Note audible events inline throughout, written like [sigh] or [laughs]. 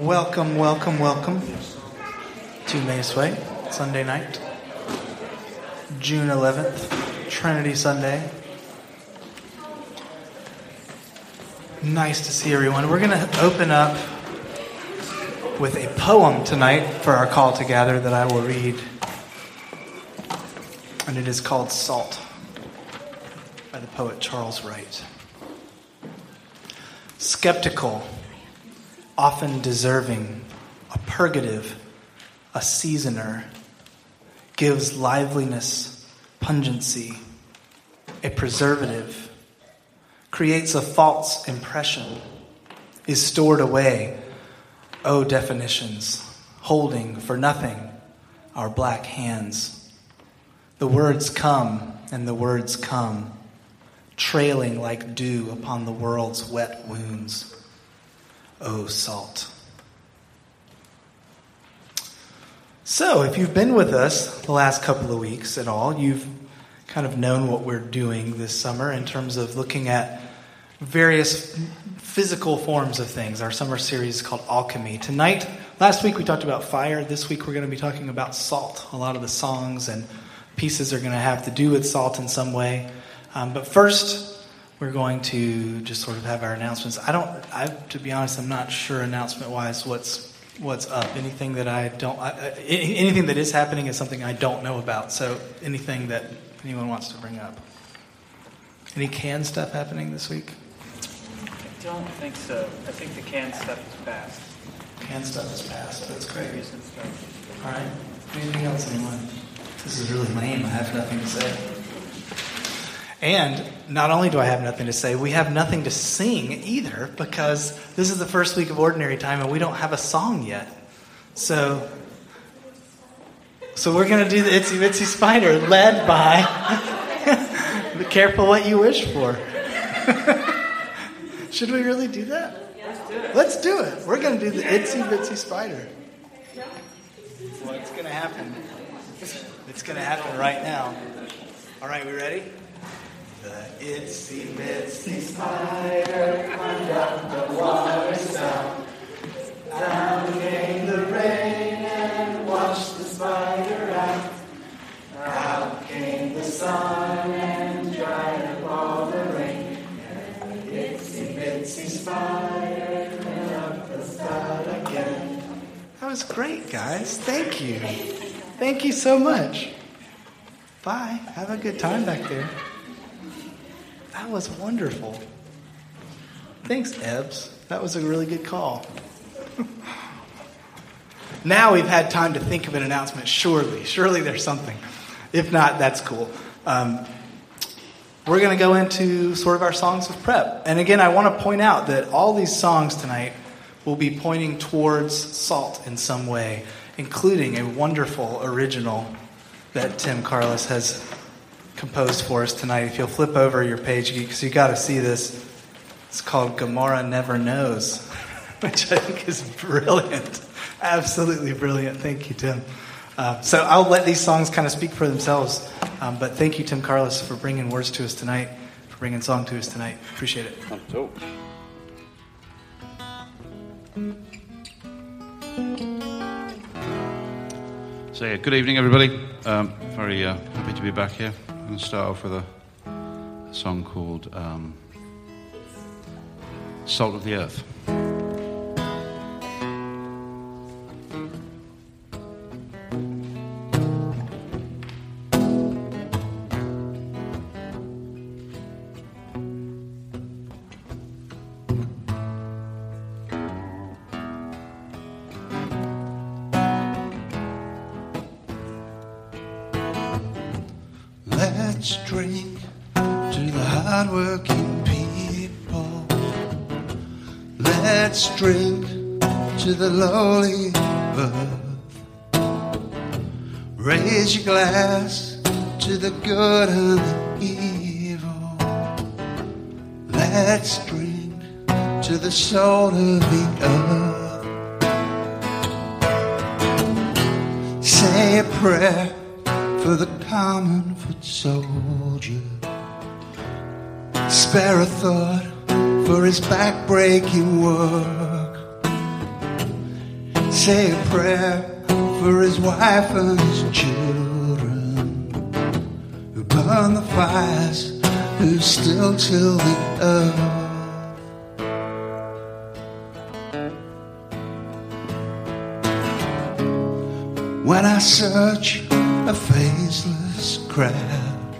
Welcome, welcome, welcome to Emmaus Way, Sunday night, June 11th, Trinity Sunday. Nice to see everyone. We're going to open up with a poem tonight for our call to gather that I will read. And it is called Salt by the poet Charles Wright. Skeptical, often deserving, a purgative, a seasoner, gives liveliness, pungency, a preservative, creates a false impression, is stored away, oh definitions, holding for nothing our black hands. The words come and the words come, trailing like dew upon the world's wet wounds. Oh, salt. So, if you've been with us the last couple of weeks at all, you've kind of known what we're doing this summer in terms of looking at various physical forms of things. Our summer series is called Alchemy. Tonight, last week we talked about fire. This week we're going to be talking about salt. A lot of the songs and pieces are going to have to do with salt in some way. Um, but first, we're going to just sort of have our announcements. I don't, I, to be honest, I'm not sure announcement wise what's what's up. Anything that I don't, I, anything that is happening is something I don't know about. So anything that anyone wants to bring up. Any canned stuff happening this week? I don't think so. I think the canned stuff is passed. Canned stuff is passed. That's great. Recent stuff. All right. Anything else, anyone? This is really lame. I have nothing to say. And not only do I have nothing to say, we have nothing to sing either because this is the first week of ordinary time and we don't have a song yet. So, so we're going to do the Itsy Bitsy Spider led by [laughs] careful what you wish for. [laughs] Should we really do that? Let's do it. We're going to do the Itsy Bitsy Spider. It's going to happen. It's going to happen right now. All right, we ready? The itsy bitsy spider climbed up the water spout. Down came the rain and washed the spider out. Out came the sun and dried up all the rain. And the itsy bitsy spider climbed up the spout again. That was great, guys. Thank you. Thank you so much. Bye. Have a good time back there. That was wonderful. Thanks, Ebbs. That was a really good call. [laughs] now we've had time to think of an announcement. Surely, surely there's something. If not, that's cool. Um, we're going to go into sort of our songs of prep. And again, I want to point out that all these songs tonight will be pointing towards salt in some way, including a wonderful original that Tim Carlos has composed for us tonight. If you'll flip over your page, because you got to see this. It's called Gomorrah Never Knows, [laughs] which I think is brilliant. Absolutely brilliant. Thank you, Tim. Uh, so I'll let these songs kind of speak for themselves. Um, but thank you, Tim Carlos, for bringing words to us tonight, for bringing song to us tonight. Appreciate it. So, yeah, good evening, everybody. Um, very uh, happy to be back here. I'm going to start off with a, a song called um, Salt of the Earth. Raise your glass to the good and the evil. Let's drink to the soul of the earth. Say a prayer for the common foot soldier. Spare a thought for his back-breaking work. say a prayer for his wife and his children who burn the fires, who still till the earth. When I search a faceless crowd,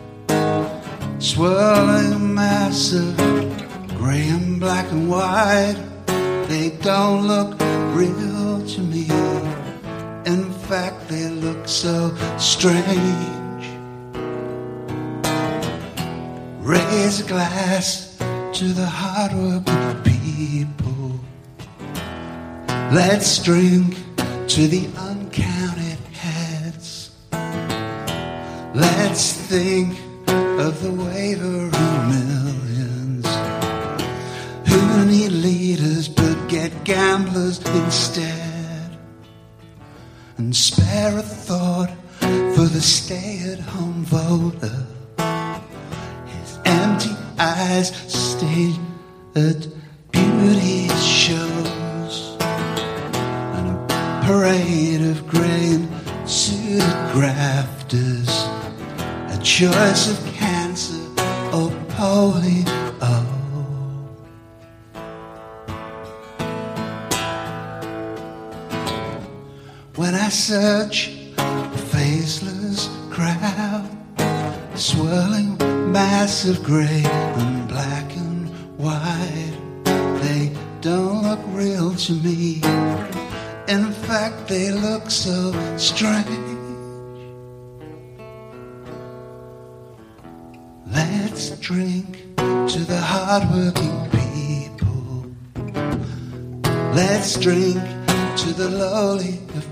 swirling mass of gray and black and white, they don't look real fact, they look so strange. Raise a glass to the hardworking people. Let's drink to the uncounted heads. Let's think of the wavering millions who need leaders but get gamblers instead. And spare a thought for the stay at home voter. His empty eyes stay at beauty shows and a parade of gray and suited grafters, a choice of cancer or polio. Search a faceless crowd, swirling mass of gray and black and white, they don't look real to me. In fact, they look so strange. Let's drink to the hardworking people. Let's drink to the lowly of.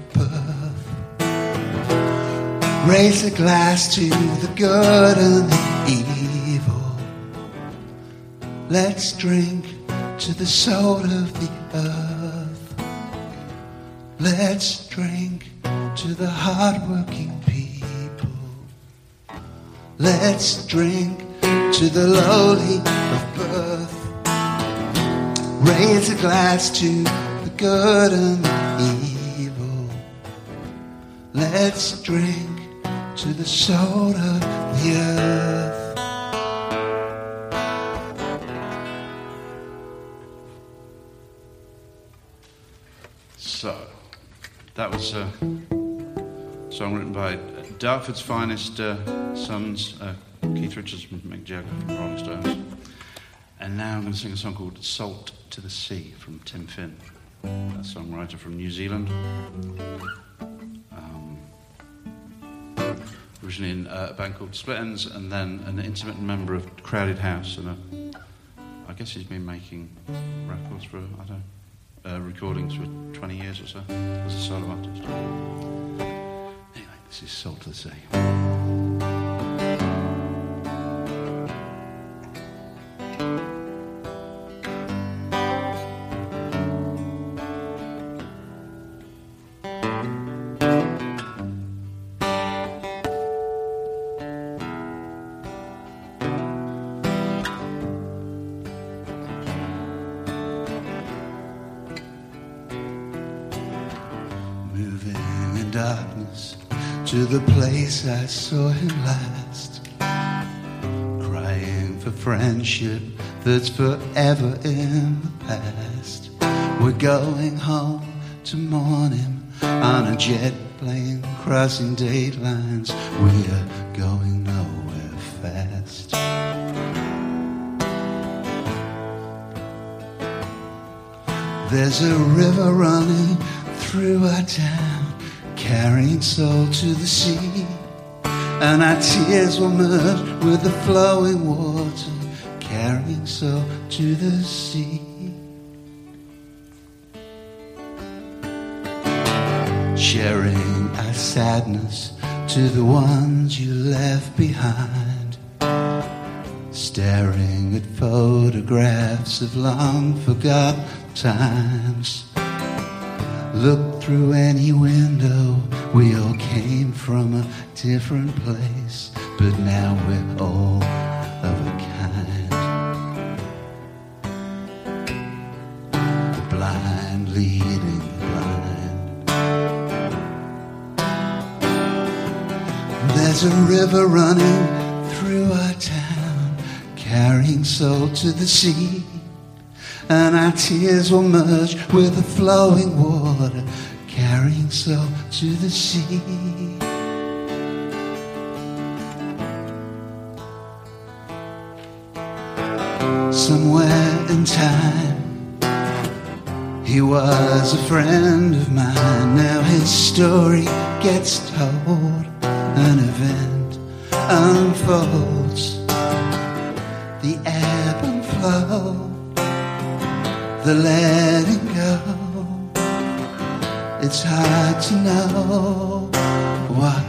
Raise a glass to the good and the evil. Let's drink to the soul of the earth. Let's drink to the hardworking people. Let's drink to the lowly of birth. Raise a glass to the good and the evil. Let's drink to the soul of the earth. So, that was a song written by Dartford's finest uh, sons, uh, Keith Richards and Mick Jagger from Rolling Stones. And now I'm going to sing a song called Salt to the Sea from Tim Finn, a songwriter from New Zealand. Originally in uh, a band called Split Enz, and then an intimate member of Crowded House. And a, I guess he's been making records for, I don't know, uh, recordings for 20 years or so as a solo artist. Anyway, this is Salt to the Sea. I saw him last. Crying for friendship that's forever in the past. We're going home to mourn him on a jet plane crossing date lines. We're going nowhere fast. There's a river running through our town, carrying soul to the sea. And our tears will merge with the flowing water, carrying soul to the sea. Sharing our sadness to the ones you left behind. Staring at photographs of long forgotten times. Look through any window, we all came from a different place, but now we're all of a kind. The blind leading the blind. There's a river running through our town, carrying soul to the sea. And our tears will merge with the flowing water carrying salt to the sea. Somewhere in time, he was a friend of mine. Now his story gets told, an event unfolds. The ebb and flow, the letting go. It's hard to know why.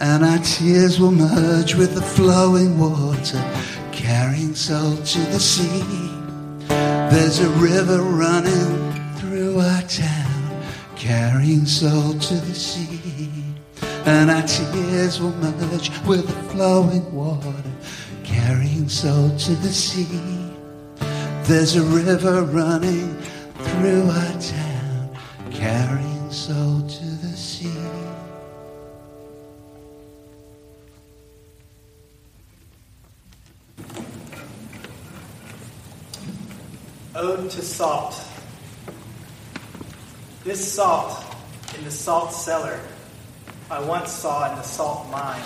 and our tears will merge with the flowing water, carrying salt to the sea. There's a river running carrying salt to the sea. And our tears will merge with the flowing water, carrying salt to the sea. There's a river running through our town, carrying salt to the sea. Ode to Salt. This salt in the salt cellar I once saw in the salt mine.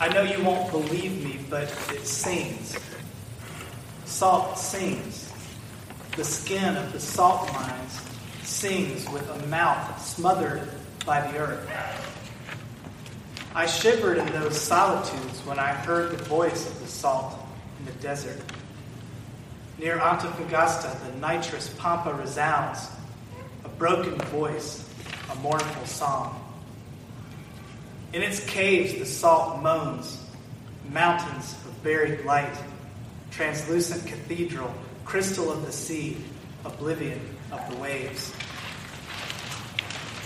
I know you won't believe me, but it sings. Salt sings. The skin of the salt mines sings with a mouth smothered by the earth. I shivered in those solitudes when I heard the voice of the salt in the desert. Near Antofagasta, the nitrous pampa resounds, broken voice, a mournful song. In its caves, the salt moans, mountains of buried light, translucent cathedral, crystal of the sea, oblivion of the waves.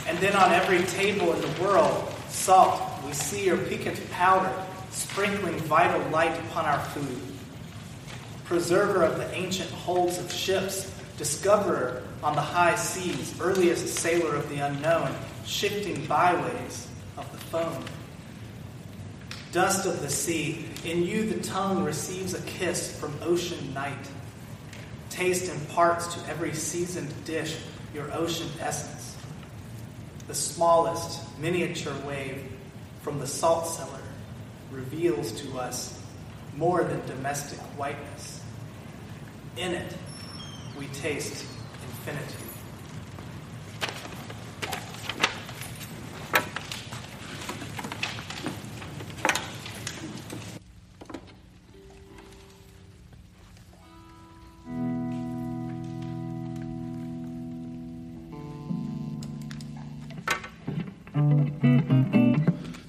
And then on every table in the world, salt, we see your piquant powder, sprinkling vital light upon our food preserver of the ancient holds of ships, discoverer on the high seas, earliest sailor of the unknown, shifting byways of the foam. Dust of the sea, in you the tongue receives a kiss from ocean night. Taste imparts to every seasoned dish your ocean essence. The smallest miniature wave from the salt cellar reveals to us more than domestic whiteness. In it, we taste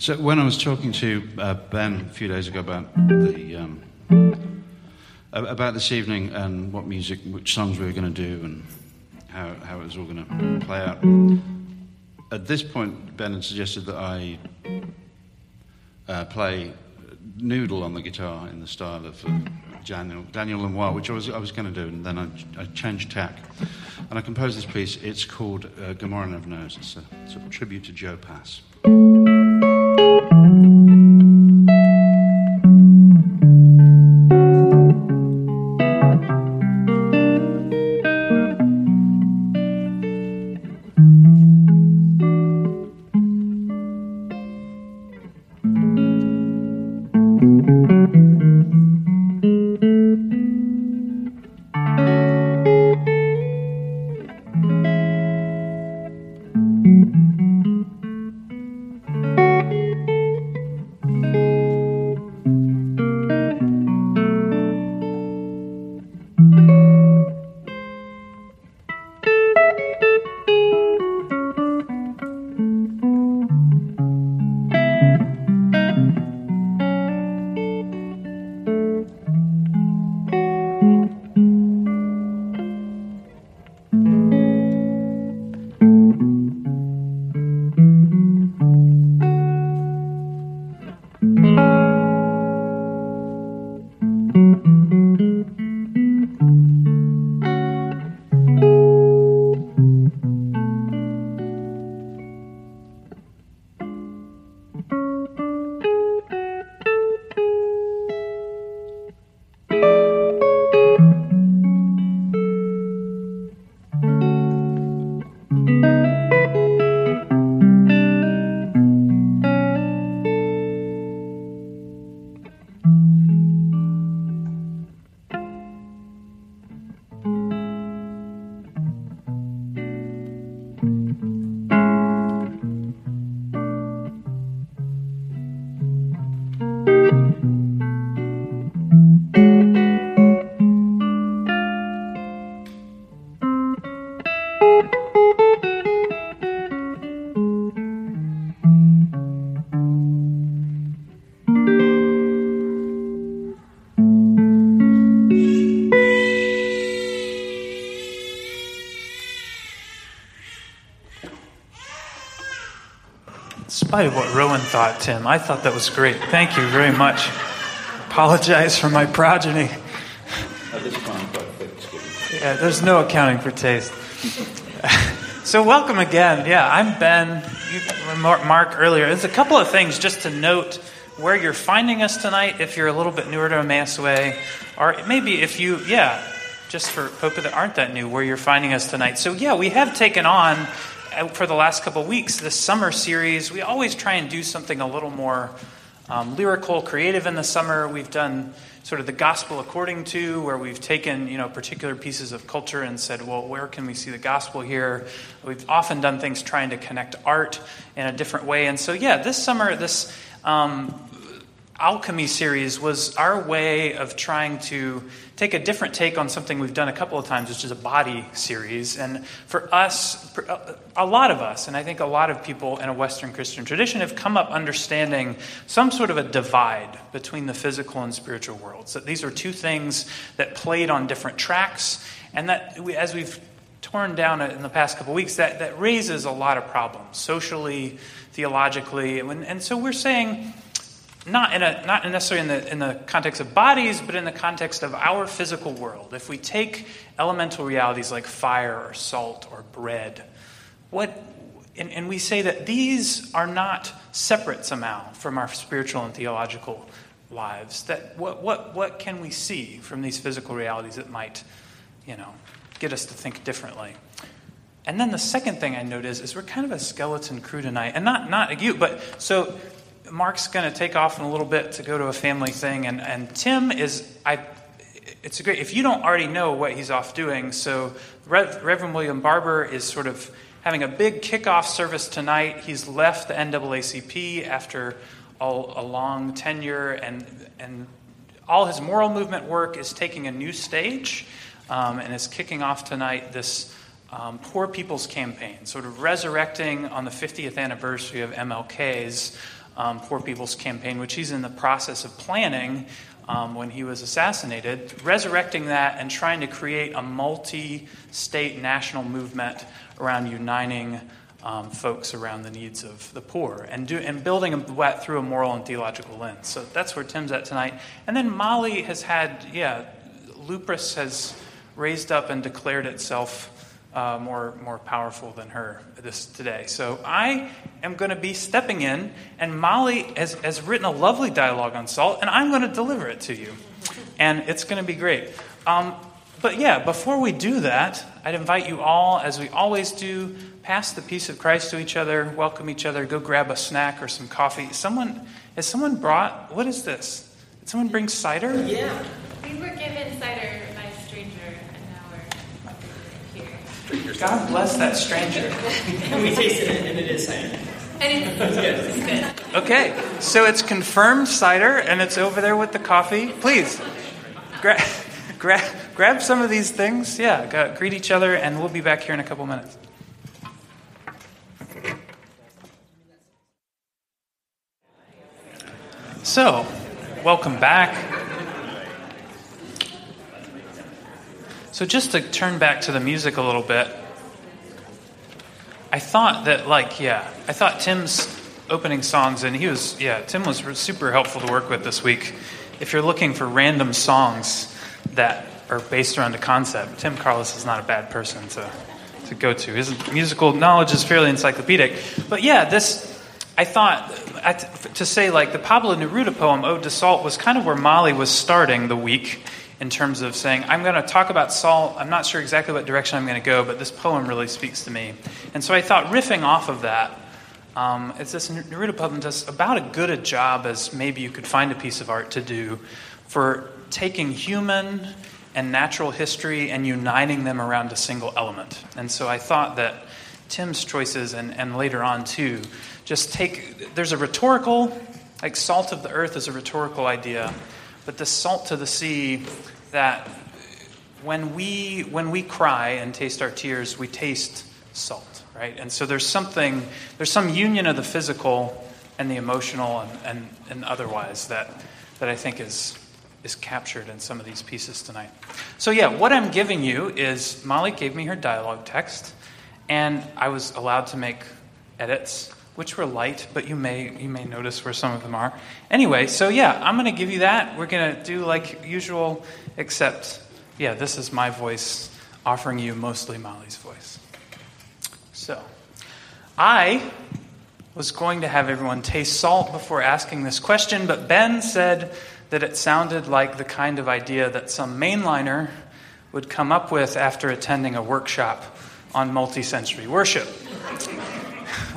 So when I was talking to uh, Ben a few days ago about the um, about this evening and what music, which songs we were going to do, and how how it was all going to play out. At this point, Ben had suggested that I uh, play noodle on the guitar in the style of uh, Daniel Daniel Lanois, which I was I was going to do, and then I, I, changed tack, and I composed this piece. It's called uh, Gomorrah Never Knows. It's a sort of tribute to Joe Pass. Spite what Rowan thought, Tim, I thought that was great. Thank you very much. Apologize for my progeny. Yeah, there's no accounting for taste. [laughs] so, welcome again. Yeah, I'm Ben. You, Mark earlier. There's a couple of things just to note where you're finding us tonight if you're a little bit newer to Emmaus Way, or maybe if you, yeah, just for people that aren't that new, where you're finding us tonight. So, yeah, we have taken on for the last couple weeks this summer series. We always try and do something a little more um, lyrical, creative in the summer. We've done sort of the gospel according to, where we've taken you know particular pieces of culture and said, well, where can we see the gospel here? We've often done things trying to connect art in a different way, and so yeah, this summer this. Um, alchemy series was our way of trying to take a different take on something we've done a couple of times, which is a body series. And for us, uh, a lot of us, and I think a lot of people in a Western Christian tradition, have come up understanding some sort of a divide between the physical and spiritual worlds. That these are two things that played on different tracks, and that we, as we've torn down in the past couple weeks, that, that raises a lot of problems socially, theologically. And, and so we're saying, not, in a, not necessarily in the, in the context of bodies, but in the context of our physical world. If we take elemental realities like fire or salt or bread, what, and, and we say that these are not separate somehow from our spiritual and theological lives, that what, what, what can we see from these physical realities that might, you know, get us to think differently? And then the second thing I notice is we're kind of a skeleton crew tonight, and not not you, but so Mark's going to take off in a little bit to go to a family thing, and, and Tim is, I, it's a great, if you don't already know what he's off doing, so Rev, Reverend William Barber is sort of having a big kickoff service tonight. He's left the NAACP after all, a long tenure, and, and all his moral movement work is taking a new stage um, and is kicking off tonight this um, Poor People's Campaign, sort of resurrecting on the 50th anniversary of MLK's um, Poor People's Campaign, which he's in the process of planning um, when he was assassinated, resurrecting that and trying to create a multi state national movement around uniting um, folks around the needs of the poor and, do, and building a, through a moral and theological lens. So that's where Tim's at tonight. And then Molly has had, yeah, lupus has raised up and declared itself uh, more, more powerful than her this today. So I am going to be stepping in, and Molly has, has written a lovely dialogue on salt, and I'm going to deliver it to you. And it's going to be great. Um, but yeah, before we do that, I'd invite you all, as we always do, pass the peace of Christ to each other, welcome each other, go grab a snack or some coffee. Someone, has someone brought, what is this? Did someone bring cider? Yeah. We were given cider God bless that stranger. and [laughs] we tasted it, and it is cider. And it's, [laughs] it's good. Okay, so it's confirmed cider, and it's over there with the coffee. Please, gra- [laughs] gra- grab some of these things. Yeah, go, greet each other, and we'll be back here in a couple minutes. So, welcome back. So, just to turn back to the music a little bit, I thought that, like, yeah, I thought Tim's opening songs, and he was, yeah, Tim was super helpful to work with this week. If you're looking for random songs that are based around a concept, Tim Carlos is not a bad person to, to go to. His musical knowledge is fairly encyclopedic. But yeah, this, I thought, to say, like, the Pablo Neruda poem, oh, Ode to Salt, was kind of where Molly was starting the week in terms of saying, I'm going to talk about salt. I'm not sure exactly what direction I'm going to go, but this poem really speaks to me. And so I thought, riffing off of that, um, it's this Neruda poem does about as good a job as maybe you could find a piece of art to do for taking human and natural history and uniting them around a single element. And so I thought that Tim's choices, and, and later on too, just take, there's a rhetorical, like salt of the earth is a rhetorical idea but the salt to the sea that when we when we cry and taste our tears, we taste salt, right? And so there's something there's some union of the physical and the emotional and, and, and otherwise that that I think is is captured in some of these pieces tonight. So yeah, what I'm giving you is Molly gave me her dialogue text, and I was allowed to make edits which were light, but you may you may notice where some of them are. Anyway, so yeah, I'm going to give you that. We're going to do like usual, except yeah, this is my voice offering you mostly Molly's voice. So, I was going to have everyone taste salt before asking this question, but Ben said that it sounded like the kind of idea that some mainliner would come up with after attending a workshop on multi-sensory worship.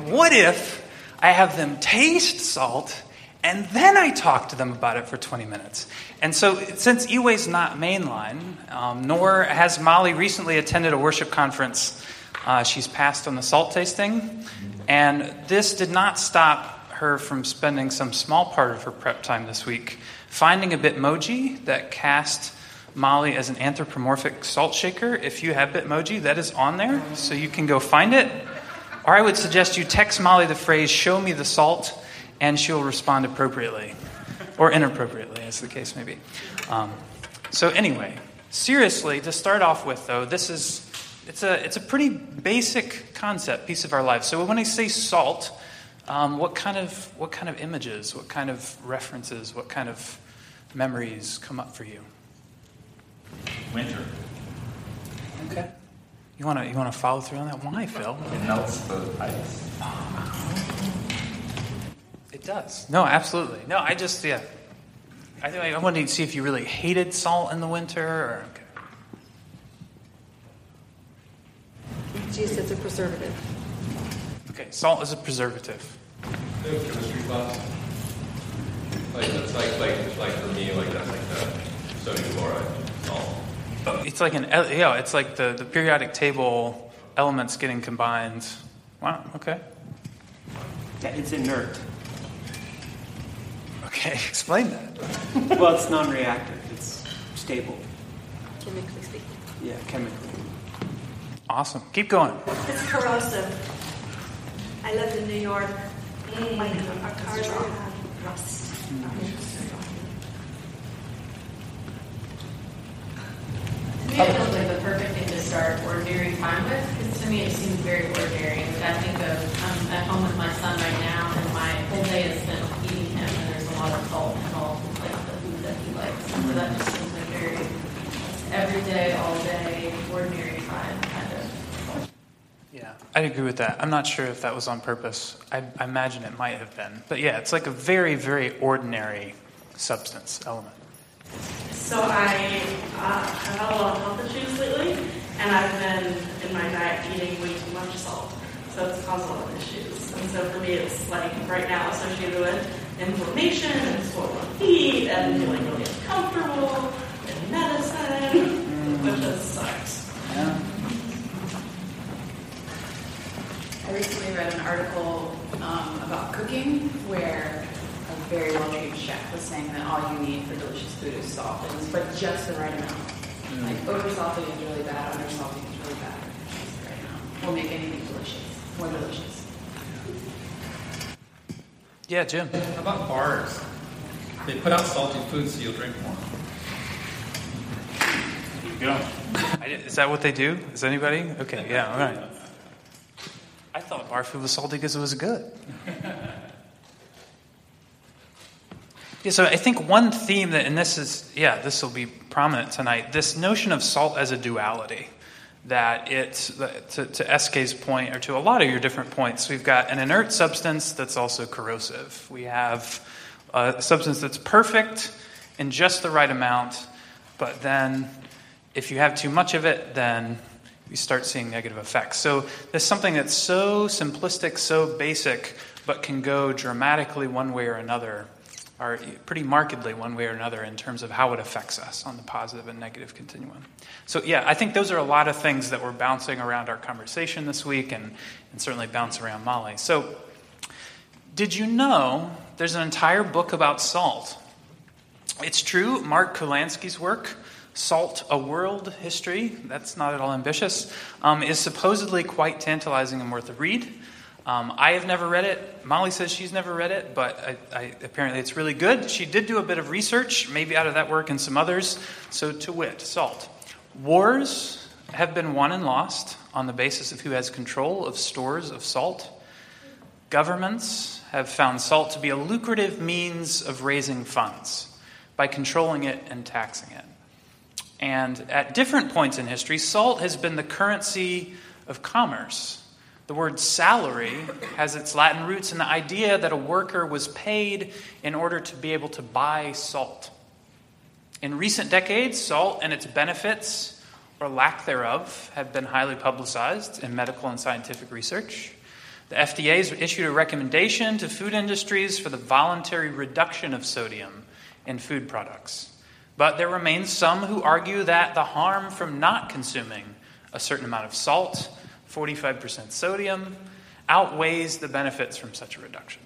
What if I have them taste salt and then I talk to them about it for 20 minutes? And so, since Iway's not mainline, um, nor has Molly recently attended a worship conference, uh, she's passed on the salt tasting. And this did not stop her from spending some small part of her prep time this week finding a Bitmoji that cast Molly as an anthropomorphic salt shaker. If you have Bitmoji, that is on there, so you can go find it. Or I would suggest you text Molly the phrase, show me the salt, and she'll respond appropriately. Or inappropriately, as the case may be. Um, so, anyway, seriously, to start off with, though, this is it's a, it's a pretty basic concept, piece of our life. So when I say salt, um, what, kind of, what kind of images, what kind of references, what kind of memories come up for you? Winter. Okay. You want to you want to follow through on that? Why, Phil? It melts the ice. It does. No, absolutely. No, I just yeah. I think I wanted to see if you really hated salt in the winter, or okay. Jesus, it's a preservative. Okay, salt is a preservative. No chemistry class. Like that's like like like for me like that's like the sodium chloride salt. It's like an yeah, it's like the, the periodic table elements getting combined. Wow. Okay. Yeah, it's inert. Okay. [laughs] Explain that. Well, it's non-reactive. It's stable. Chemically speaking. Yeah, chemically. Awesome. Keep going. It's corrosive. I lived in New York. Mm. Like our cars all had uh, rust. To it feels like the perfect thing to start ordinary time with, because to me it seems very ordinary. Like I think of, I'm at home with my son right now, and my whole day is spent feeding him, and there's a lot of salt involved with like the food that he likes. So that just seems like very every day, all day, ordinary time kind of. Yeah, I agree with that. I'm not sure if that was on purpose. I, I imagine it might have been. But yeah, it's like a very, very ordinary substance element. So I uh, have had a lot of health issues lately, and I've been in my diet eating way too much salt. So it's caused a lot of issues. And so for me, it's like right now associated with inflammation and swollen feet and feeling really uncomfortable and medicine, which just sucks. I recently read an article um, about cooking where a very well-trained chef was saying that all you need for delicious food is salt, and- but just the right amount. Mm. Like over-salting is really bad, under-salting is really bad. Just the right amount will make anything delicious, more delicious. Yeah, Jim. How about bars? They put out salty food so you'll drink more. Yeah. Is that what they do? Is anybody? Okay, yeah, all right. I thought bar food was salty because it was good. [laughs] Yeah, so I think one theme that, and this is, yeah, this will be prominent tonight, this notion of salt as a duality. That it's, to, to SK's point, or to a lot of your different points, we've got an inert substance that's also corrosive. We have a substance that's perfect in just the right amount, but then if you have too much of it, then you start seeing negative effects. So there's something that's so simplistic, so basic, but can go dramatically one way or another, or pretty markedly one way or another in terms of how it affects us on the positive and negative continuum. So, yeah, I think those are a lot of things that were bouncing around our conversation this week and, and certainly bounce around Molly. So, did you know there's an entire book about salt? It's true, Mark Kurlansky's work, Salt, A World History, that's not at all ambitious, um, is supposedly quite tantalizing and worth a read. Um, I have never read it. Molly says she's never read it, but I, I, apparently it's really good. She did do a bit of research, maybe out of that work and some others. So, to wit, salt. Wars have been won and lost on the basis of who has control of stores of salt. Governments have found salt to be a lucrative means of raising funds by controlling it and taxing it. And at different points in history, salt has been the currency of commerce. The word salary has its Latin roots in the idea that a worker was paid in order to be able to buy salt. In recent decades, salt and its benefits, or lack thereof, have been highly publicized in medical and scientific research. The FDA has issued a recommendation to food industries for the voluntary reduction of sodium in food products. But there remain some who argue that the harm from not consuming a certain amount of salt, 45% sodium, outweighs the benefits from such a reduction.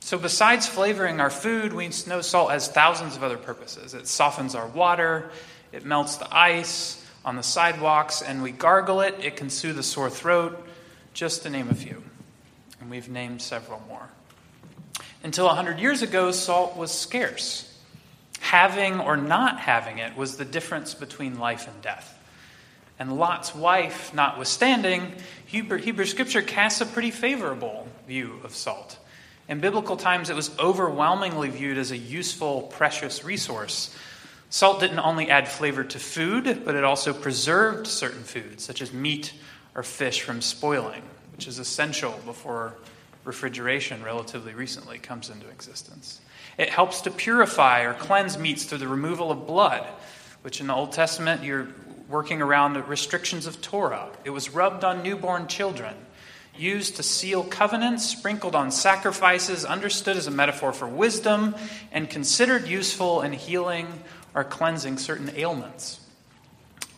So, besides flavoring our food, we know salt has thousands of other purposes. It softens our water, it melts the ice on the sidewalks, and we gargle it. It can soothe a sore throat, just to name a few. And we've named several more. Until 100 years ago, salt was scarce. Having or not having it was the difference between life and death. And Lot's wife, notwithstanding, Hebrew, scripture casts a pretty favorable view of salt. In biblical times, it was overwhelmingly viewed as a useful, precious resource. Salt didn't only add flavor to food, but it also preserved certain foods, such as meat or fish, from spoiling, which is essential before refrigeration relatively recently comes into existence. It helps to purify or cleanse meats through the removal of blood, which in the Old Testament you're working around the restrictions of Torah. It was rubbed on newborn children, used to seal covenants, sprinkled on sacrifices, understood as a metaphor for wisdom, and considered useful in healing or cleansing certain ailments.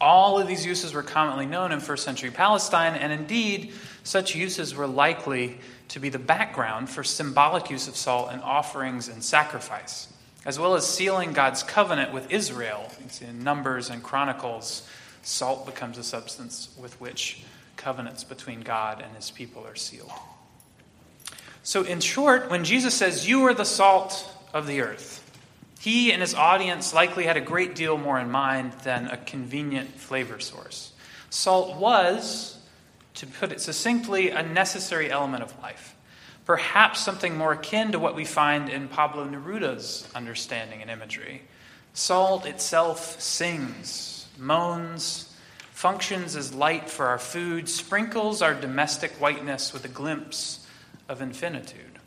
All of these uses were commonly known in first century Palestine, and indeed, such uses were likely to be the background for symbolic use of salt in offerings and sacrifice, as well as sealing God's covenant with Israel. In Numbers and Chronicles, salt becomes a substance with which covenants between God and his people are sealed. So, in short, when Jesus says, You are the salt of the earth, he and his audience likely had a great deal more in mind than a convenient flavor source. Salt was, to put it succinctly, a necessary element of life. Perhaps something more akin to what we find in Pablo Neruda's understanding and imagery. Salt itself sings, moans, functions as light for our food, sprinkles our domestic whiteness with a glimpse of infinitude.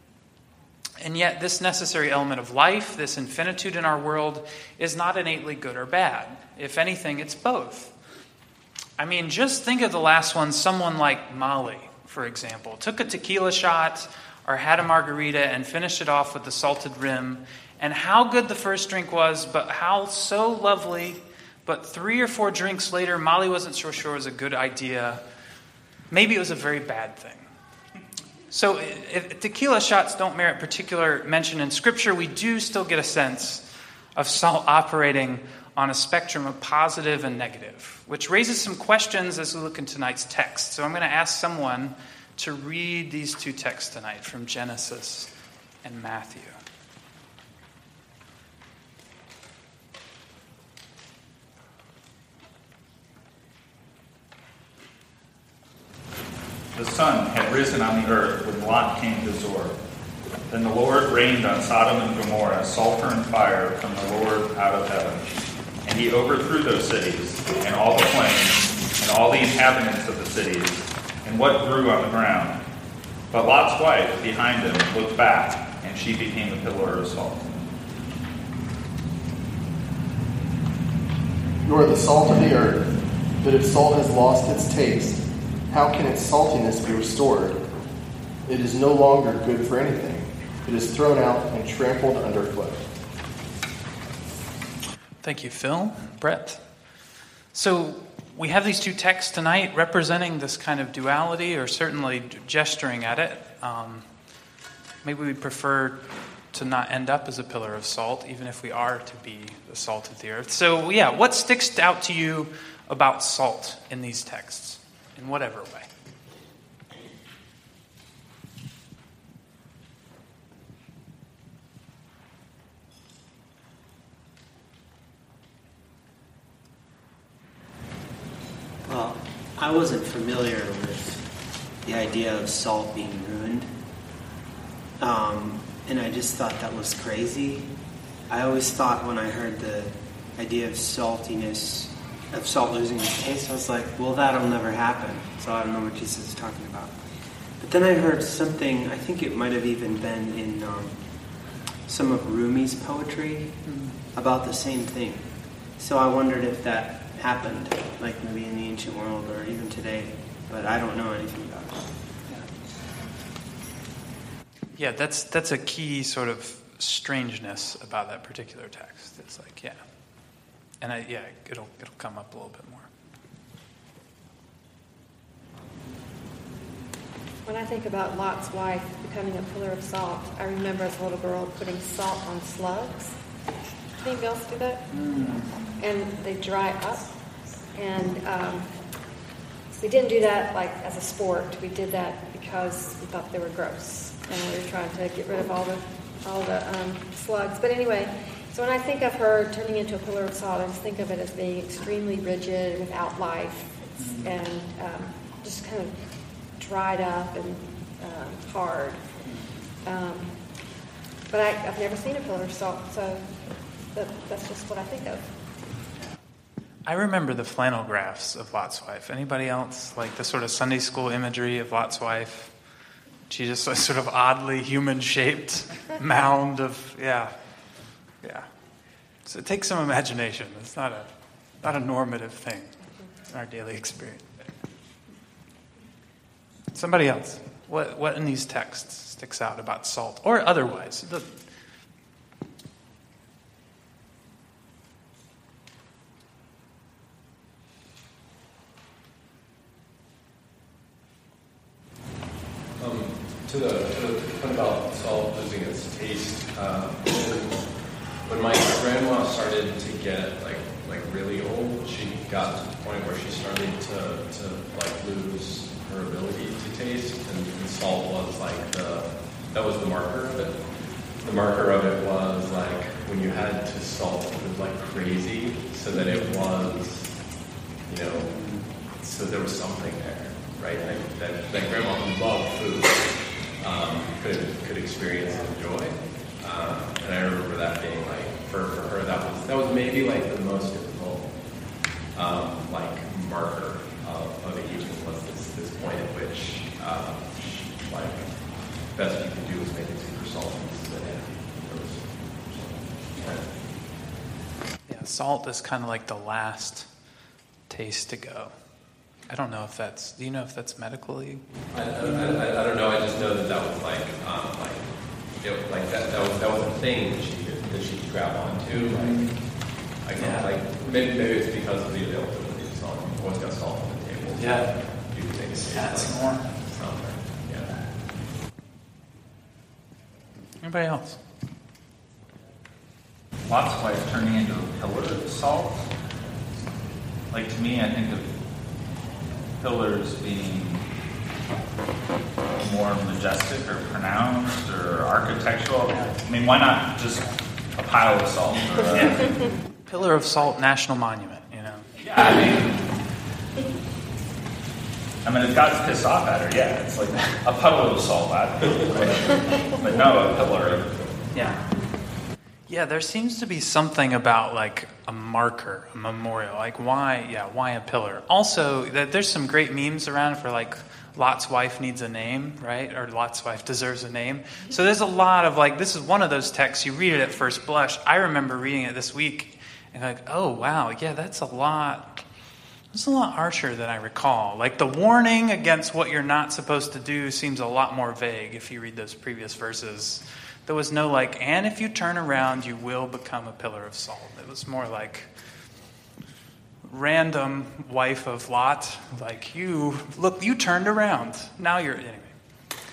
And yet, this necessary element of life, this infinitude in our world, is not innately good or bad. If anything, it's both. I mean, just think of the last one someone like Molly, for example, took a tequila shot or had a margarita and finished it off with the salted rim. And how good the first drink was, but how so lovely. But three or four drinks later, Molly wasn't so sure it was a good idea. Maybe it was a very bad thing. So, if tequila shots don't merit particular mention in Scripture, we do still get a sense of salt operating on a spectrum of positive and negative, which raises some questions as we look in tonight's text. So, I'm going to ask someone to read these two texts tonight from Genesis and Matthew. The sun had risen on the earth when Lot came to Zoar. Then the Lord rained on Sodom and Gomorrah sulfur and fire from the Lord out of heaven. And he overthrew those cities, and all the plains, and all the inhabitants of the cities, and what grew on the ground. But Lot's wife, behind him, looked back, and she became a pillar of salt. You are the salt of the earth, but if salt has lost its taste, how can its saltiness be restored? It is no longer good for anything. It is thrown out and trampled underfoot. Thank you, Phil. Brett. So we have these two texts tonight representing this kind of duality, or certainly gesturing at it. Um, maybe we prefer to not end up as a pillar of salt, even if we are to be the salt of the earth. So, yeah, what sticks out to you about salt in these texts? in whatever way. Well, I wasn't familiar with the idea of salt being ruined. Um, and I just thought that was crazy. I always thought when I heard the idea of saltiness, of salt losing its taste, I was like, well, that'll never happen. So I don't know what Jesus is talking about. But then I heard something, I think it might have even been in um, some of Rumi's poetry about the same thing. So I wondered if that happened, like maybe in the ancient world or even today, but I don't know anything about it. Yeah, that's that's a key sort of strangeness about that particular text. It's like, yeah, and I, yeah, it'll it'll come up a little bit more. When I think about Lot's wife becoming a pillar of salt, I remember as a little girl putting salt on slugs. Else do that? And they dry up. And um, we didn't do that like as a sport. We did that because we thought they were gross, and we were trying to get rid of all the all the um, slugs. But anyway, so when I think of her turning into a pillar of salt, I just think of it as being extremely rigid, without life, and um, just kind of dried up and um, hard. Um, but I, I've never seen a pillar of salt, so that, that's just what I think of. I remember the flannel graphs of Lot's wife. Anybody else like the sort of Sunday school imagery of Lot's wife? She's just a sort of oddly human-shaped [laughs] mound of yeah, yeah. So it takes some imagination. It's not a not a normative thing in our daily experience. Somebody else. What what in these texts sticks out about salt or otherwise? The- Um, to the, to the point about salt losing its taste, um, when my grandma started to get like like really old, she got to the point where she started to, to like lose her ability to taste, and, and salt was like the that was the marker of it. The marker of it was like when you had to salt it like crazy, so that it was, you know, so there was something there, right? Like that, that grandma loved food um, could could experience and enjoy. Um, and I remember that being like for, for her that was that was maybe like the most difficult um, like marker of, of a evening was this, this point at which um, like best you could do was make it super salty Yeah, salt is kind of like the last taste to go. I don't know if that's. Do you know if that's medically? I, I, I, I don't know. I just know that that was like, um, like, it, like that, that was that was a thing that she could that she could grab onto. Like, I can Yeah. like maybe maybe it's because of the availability of salt. You always got salt on the table. Yeah. You can take it. Add some like, more. Somewhere. Yeah. Anybody else? Lot's of wife turning into a pillar of salt. Like to me, I think of pillars being more majestic or pronounced or architectural. I mean, why not just a pile of salt? Or [laughs] a, Pillar of Salt National Monument. You know. yeah, I mean, I mean, if God's pissed off at her, yeah, it's like a puddle of salt, that, but no, a pillar. Yeah. Yeah, there seems to be something about like a marker, a memorial. Like why, yeah, why a pillar? Also, there's some great memes around for like Lot's wife needs a name, right? Or Lot's wife deserves a name. So there's a lot of like this is one of those texts you read it at first blush. I remember reading it this week and like, oh wow, yeah, that's a lot. It's a lot harsher than I recall. Like the warning against what you're not supposed to do seems a lot more vague if you read those previous verses. There was no like, and if you turn around, you will become a pillar of salt. It was more like random wife of Lot, like you look, you turned around. Now you're anyway.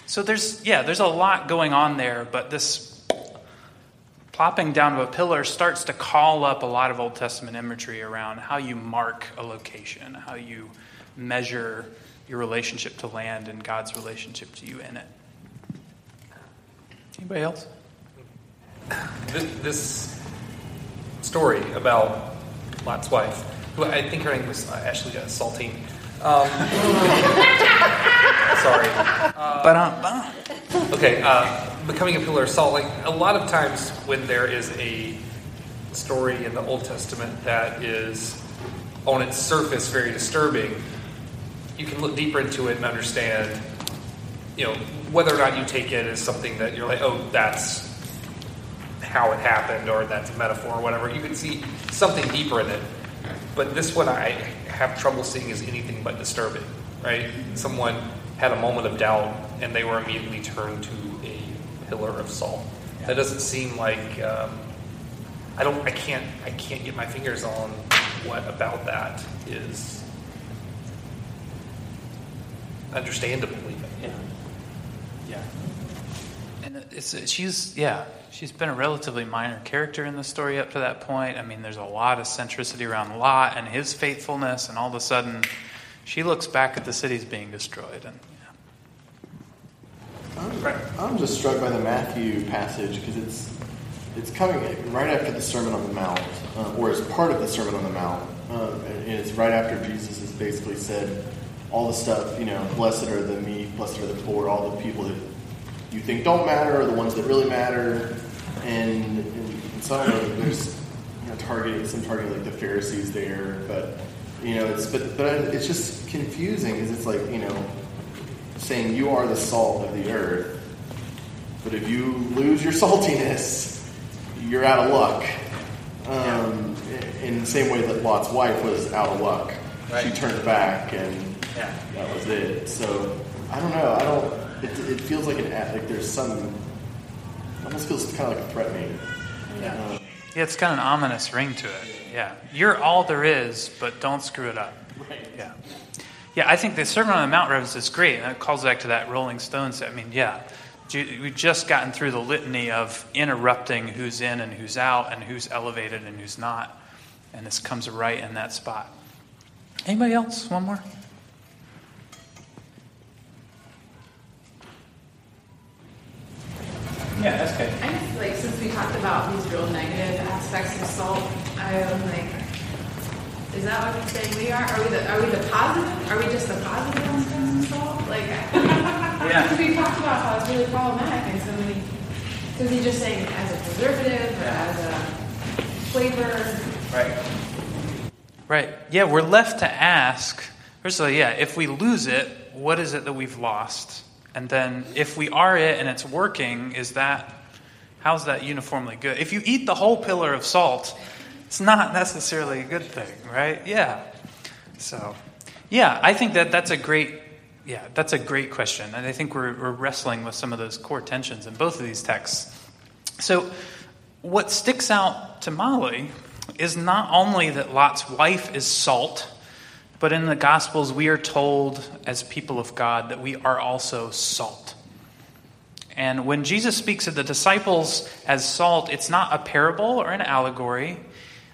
So there's yeah, there's a lot going on there, but this plopping down of a pillar starts to call up a lot of Old Testament imagery around how you mark a location, how you measure your relationship to land and God's relationship to you in it. Anybody else? This, this story about Lot's wife, who I think her name was uh, Ashley uh, Saltine. Um, [laughs] sorry. Uh, okay, uh, becoming a pillar of salt. Like a lot of times when there is a story in the Old Testament that is, on its surface, very disturbing, you can look deeper into it and understand, you know, whether or not you take it as something that you're like, oh, that's how it happened, or that's a metaphor, or whatever. You can see something deeper in it. But this one I have trouble seeing as anything but disturbing, right? Someone had a moment of doubt and they were immediately turned to a pillar of salt. That doesn't seem like um, I don't I can't I can't get my fingers on what about that is understandable even. Yeah. Yeah. And it's she's yeah she's been a relatively minor character in the story up to that point. I mean, there's a lot of centricity around Lot and his faithfulness, and all of a sudden, she looks back at the cities being destroyed. And I'm, I'm just struck by the Matthew passage because it's it's coming right after the Sermon on the Mount, uh, or as part of the Sermon on the Mount, uh, and it's right after Jesus has basically said all the stuff. You know, blessed are the meek, blessed are the poor, all the people that you think don't matter are the ones that really matter. And, and, and so I don't there's you know, targeting some targeting like the Pharisees there, but you know, it's but but it's just confusing because it's like you know, saying you are the salt of the earth, but if you lose your [laughs] saltiness, you're out of luck. Um, in the same way that Lot's wife was out of luck, right. she turned back and yeah. that was it. So I don't know. I don't. It, it feels like an like there's some almost feels kind of like a threatening. Yeah. Uh, yeah, it's got an ominous ring to it. Yeah. You're all there is, but don't screw it up. Right. Yeah. Yeah, I think the Sermon on the Mount reference is great. And it calls back to that Rolling Stones. I mean, yeah. We've just gotten through the litany of interrupting who's in and who's out and who's elevated and who's not. And this comes right in that spot. Anybody else? One more? Yeah, that's good. I guess, like, since we talked about these real negative aspects of salt, I'm like, is that what you're saying we are? Are we the, are we the positive? Are we just the positive aspects of salt? Like, [laughs] yeah. Because we talked about how it's really problematic and so many. So is he just saying as a preservative or as a flavor? Right. Right. Yeah, we're left to ask. First of all, yeah, if we lose it, what is it that we've lost? And then if we are it and it's working, is that how's that uniformly good? If you eat the whole pillar of salt, it's not necessarily a good thing, right? Yeah. So, yeah, I think that that's a great yeah, that's a great question. And I think we're, we're wrestling with some of those core tensions in both of these texts. So, what sticks out to Molly is not only that Lot's wife is salt, but in the Gospels, we are told as people of God that we are also salt. And when Jesus speaks of the disciples as salt, it's not a parable or an allegory.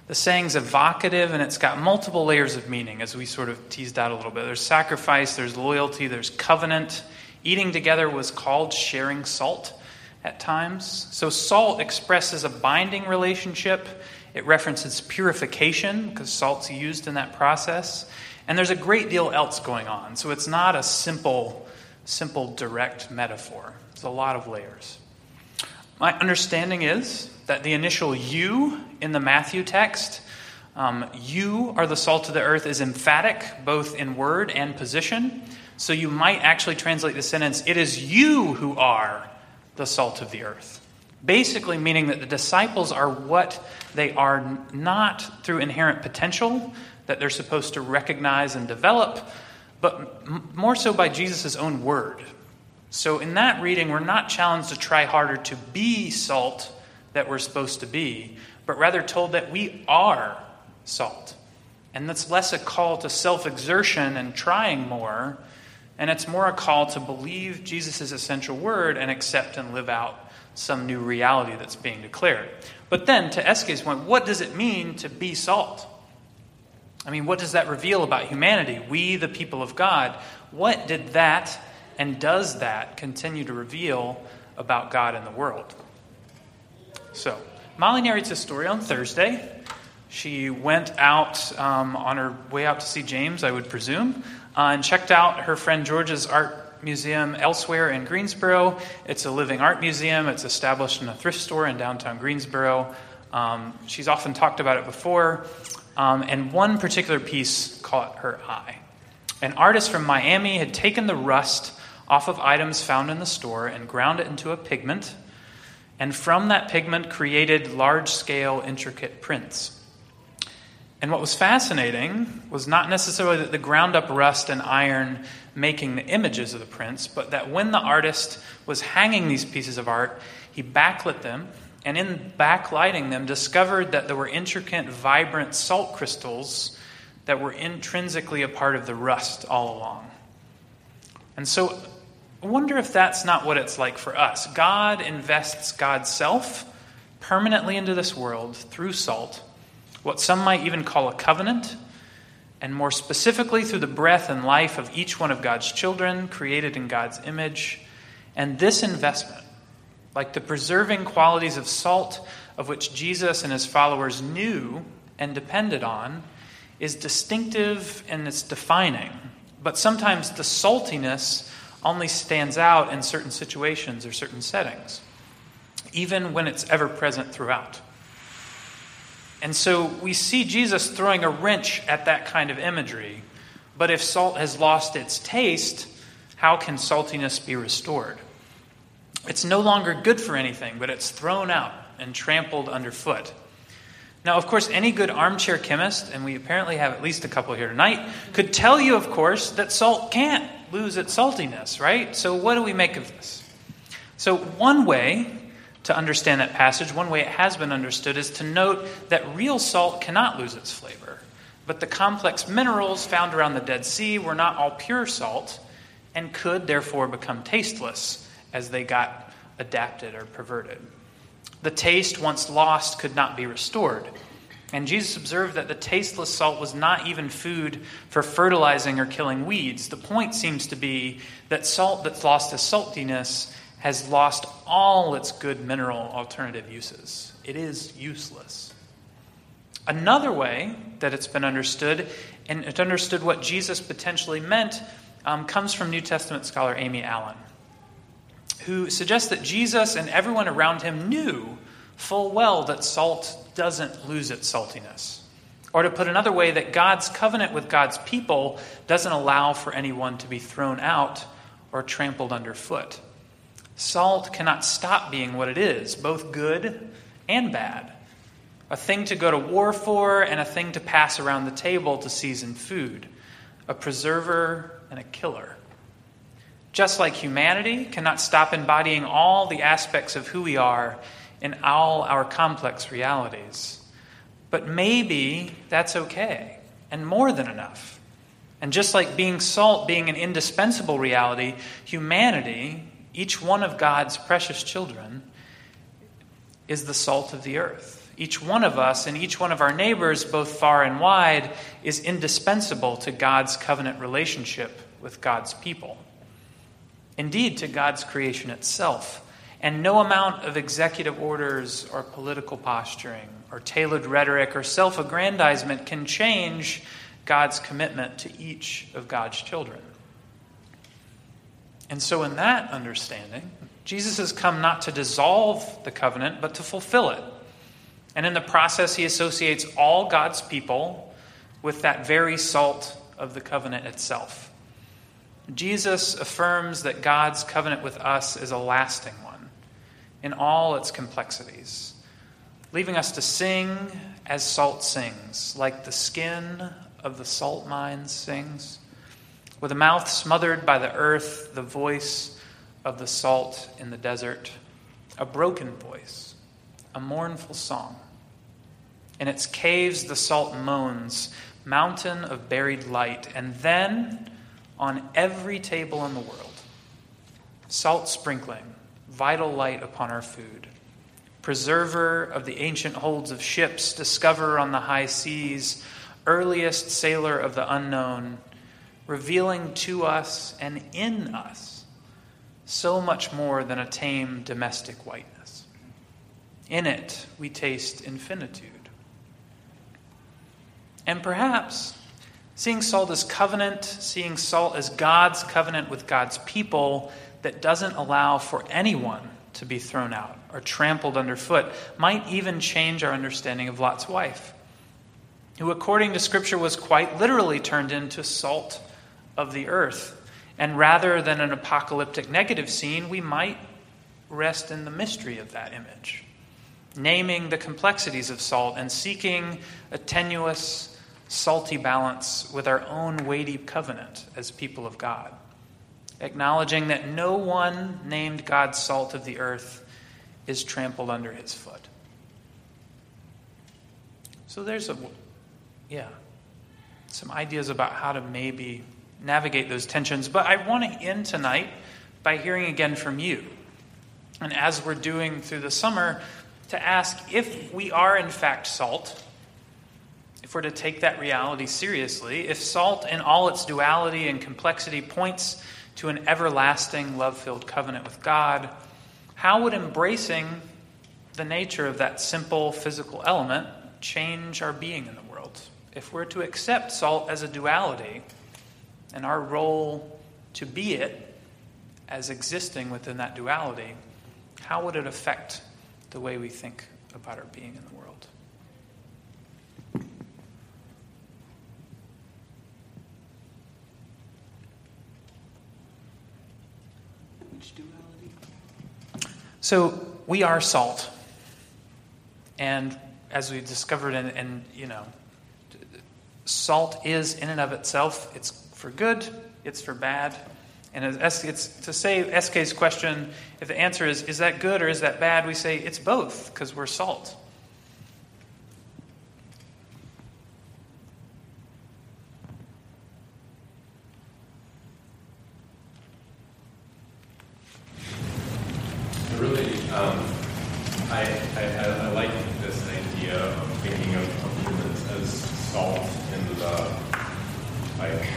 The saying's evocative and it's got multiple layers of meaning, as we sort of teased out a little bit. There's sacrifice, there's loyalty, there's covenant. Eating together was called sharing salt at times. So, salt expresses a binding relationship. It references purification because salt's used in that process. And there's a great deal else going on. So it's not a simple, simple, direct metaphor. It's a lot of layers. My understanding is that the initial you in the Matthew text, um, you are the salt of the earth, is emphatic both in word and position. So you might actually translate the sentence, it is you who are the salt of the earth. Basically, meaning that the disciples are what they are not through inherent potential, that they're supposed to recognize and develop, but m- more so by Jesus' own word. So, in that reading, we're not challenged to try harder to be salt that we're supposed to be, but rather told that we are salt. And that's less a call to self exertion and trying more, and it's more a call to believe Jesus' essential word and accept and live out some new reality that's being declared. But then, to Eske's point, what does it mean to be salt? I mean, what does that reveal about humanity? We, the people of God, what did that and does that continue to reveal about God and the world? So, Molly narrates a story on Thursday. She went out um, on her way out to see James, I would presume, uh, and checked out her friend George's art museum elsewhere in Greensboro. It's a living art museum. It's established in a thrift store in downtown Greensboro. Um, she's often talked about it before, um, and one particular piece caught her eye. An artist from Miami had taken the rust off of items found in the store and ground it into a pigment, and from that pigment created large scale, intricate prints. And what was fascinating was not necessarily that the ground up rust and iron making the images of the prints, but that when the artist was hanging these pieces of art, he backlit them and in backlighting them, discovered that there were intricate, vibrant salt crystals that were intrinsically a part of the rust all along. And so I wonder if that's not what it's like for us. God invests God's self permanently into this world through salt, what some might even call a covenant, and more specifically through the breath and life of each one of God's children created in God's image. And this investment like the preserving qualities of salt, of which Jesus and his followers knew and depended on, is distinctive and it's defining. But sometimes the saltiness only stands out in certain situations or certain settings, even when it's ever present throughout. And so we see Jesus throwing a wrench at that kind of imagery. But if salt has lost its taste, how can saltiness be restored? It's no longer good for anything, but it's thrown out and trampled underfoot. Now, of course, any good armchair chemist, and we apparently have at least a couple here tonight, could tell you, of course, that salt can't lose its saltiness, right? So, what do we make of this? So, one way to understand that passage, one way it has been understood, is to note that real salt cannot lose its flavor. But the complex minerals found around the Dead Sea were not all pure salt and could therefore become tasteless as they got adapted or perverted. The taste, once lost, could not be restored. And Jesus observed that the tasteless salt was not even food for fertilizing or killing weeds. The point seems to be that salt that's lost its saltiness has lost all its good mineral alternative uses. It is useless. Another way that it's been understood, and it understood what Jesus potentially meant, um, comes from New Testament scholar Amy Allen who suggests that Jesus and everyone around him knew full well that salt doesn't lose its saltiness. Or to put another way, that God's covenant with God's people doesn't allow for anyone to be thrown out or trampled underfoot. Salt cannot stop being what it is, both good and bad. A thing to go to war for and a thing to pass around the table to season food. A preserver and a killer. Just like humanity cannot stop embodying all the aspects of who we are in all our complex realities. But maybe that's okay and more than enough. And just like being salt being an indispensable reality, humanity, each one of God's precious children, is the salt of the earth. Each one of us and each one of our neighbors, both far and wide, is indispensable to God's covenant relationship with God's people indeed to God's creation itself. And no amount of executive orders or political posturing or tailored rhetoric or self aggrandizement can change God's commitment to each of God's children. And so, in that understanding, Jesus has come not to dissolve the covenant, but to fulfill it. And in the process, he associates all God's people with that very salt of the covenant itself. Jesus affirms that God's covenant with us is a lasting one in all its complexities, leaving us to sing as salt sings, like the skin of the salt mines sings, with a mouth smothered by the earth, the voice of the salt in the desert, a broken voice, a mournful song. In its caves, the salt moans, mountain of buried light, and then on every table in the world. Salt sprinkling, vital light upon our food. Preserver of the ancient holds of ships, discoverer on the high seas, earliest sailor of the unknown, revealing to us and in us so much more than a tame domestic whiteness. In it, we taste infinitude. And perhaps Seeing salt as covenant, seeing salt as God's covenant with God's people that doesn't allow for anyone to be thrown out or trampled underfoot might even change our understanding of Lot's wife, who, according to Scripture, was quite literally turned into salt of the earth. And rather than an apocalyptic negative scene, we might rest in the mystery of that image, naming the complexities of salt and seeking a tenuous, salty balance with our own weighty covenant as people of God, acknowledging that no one named God's salt of the earth is trampled under his foot. So there's a, yeah, some ideas about how to maybe navigate those tensions. But I want to end tonight by hearing again from you. And as we're doing through the summer, to ask if we are in fact salt, if we're to take that reality seriously, if salt in all its duality and complexity points to an everlasting love filled covenant with God, how would embracing the nature of that simple physical element change our being in the world? If we're to accept salt as a duality and our role to be it as existing within that duality, how would it affect the way we think about our being in the world? Duality? So we are salt. And as we discovered, and, and you know, salt is in and of itself, it's for good, it's for bad. And it's to say SK's question, if the answer is, is that good or is that bad, we say it's both because we're salt. Really, um, I, I, I like this idea of thinking of, of humans as salt in the, like,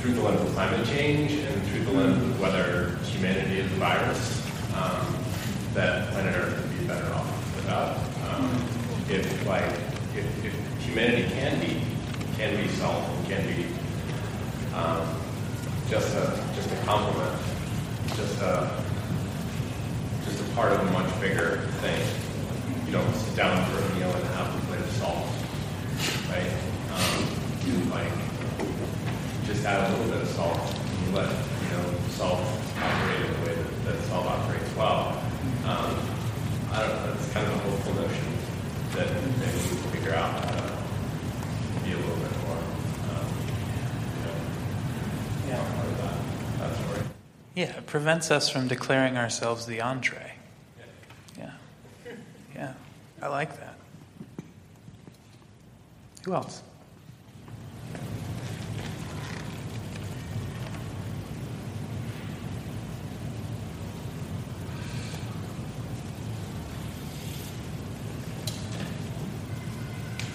through the lens of climate change and through the lens of whether humanity is a virus, um, that planet Earth would be better off without. Um, if, like, if, if humanity can be, can be salt and can be um, just a, just a complement just a just a part of a much bigger thing. You don't sit down for a meal and have a plate of salt, right? Um, you like just add a little bit of salt. And you let you know salt operate in the way that, that salt operates well. Um, I don't know. It's kind of a hopeful notion that maybe we can figure out how to be a little bit more, um, you know, Yeah. part of that, that story. Yeah, it prevents us from declaring ourselves the entree. Yeah. Yeah. I like that. Who else?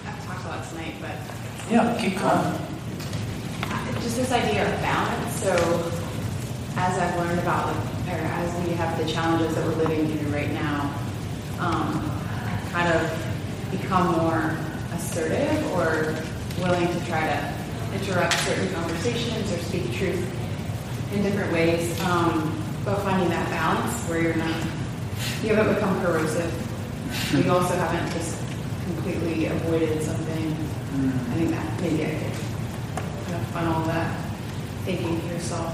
I've talked a lot tonight, but Yeah, keep going. uh, just this idea of balance. So, as I've learned about, or as we have the challenges that we're living through right now, um, kind of become more assertive or willing to try to interrupt certain conversations or speak truth in different ways. Um, but finding that balance where you're not, you haven't become corrosive, but you also haven't just completely avoided something. I think that maybe I could kind of funnel that thinking through yourself.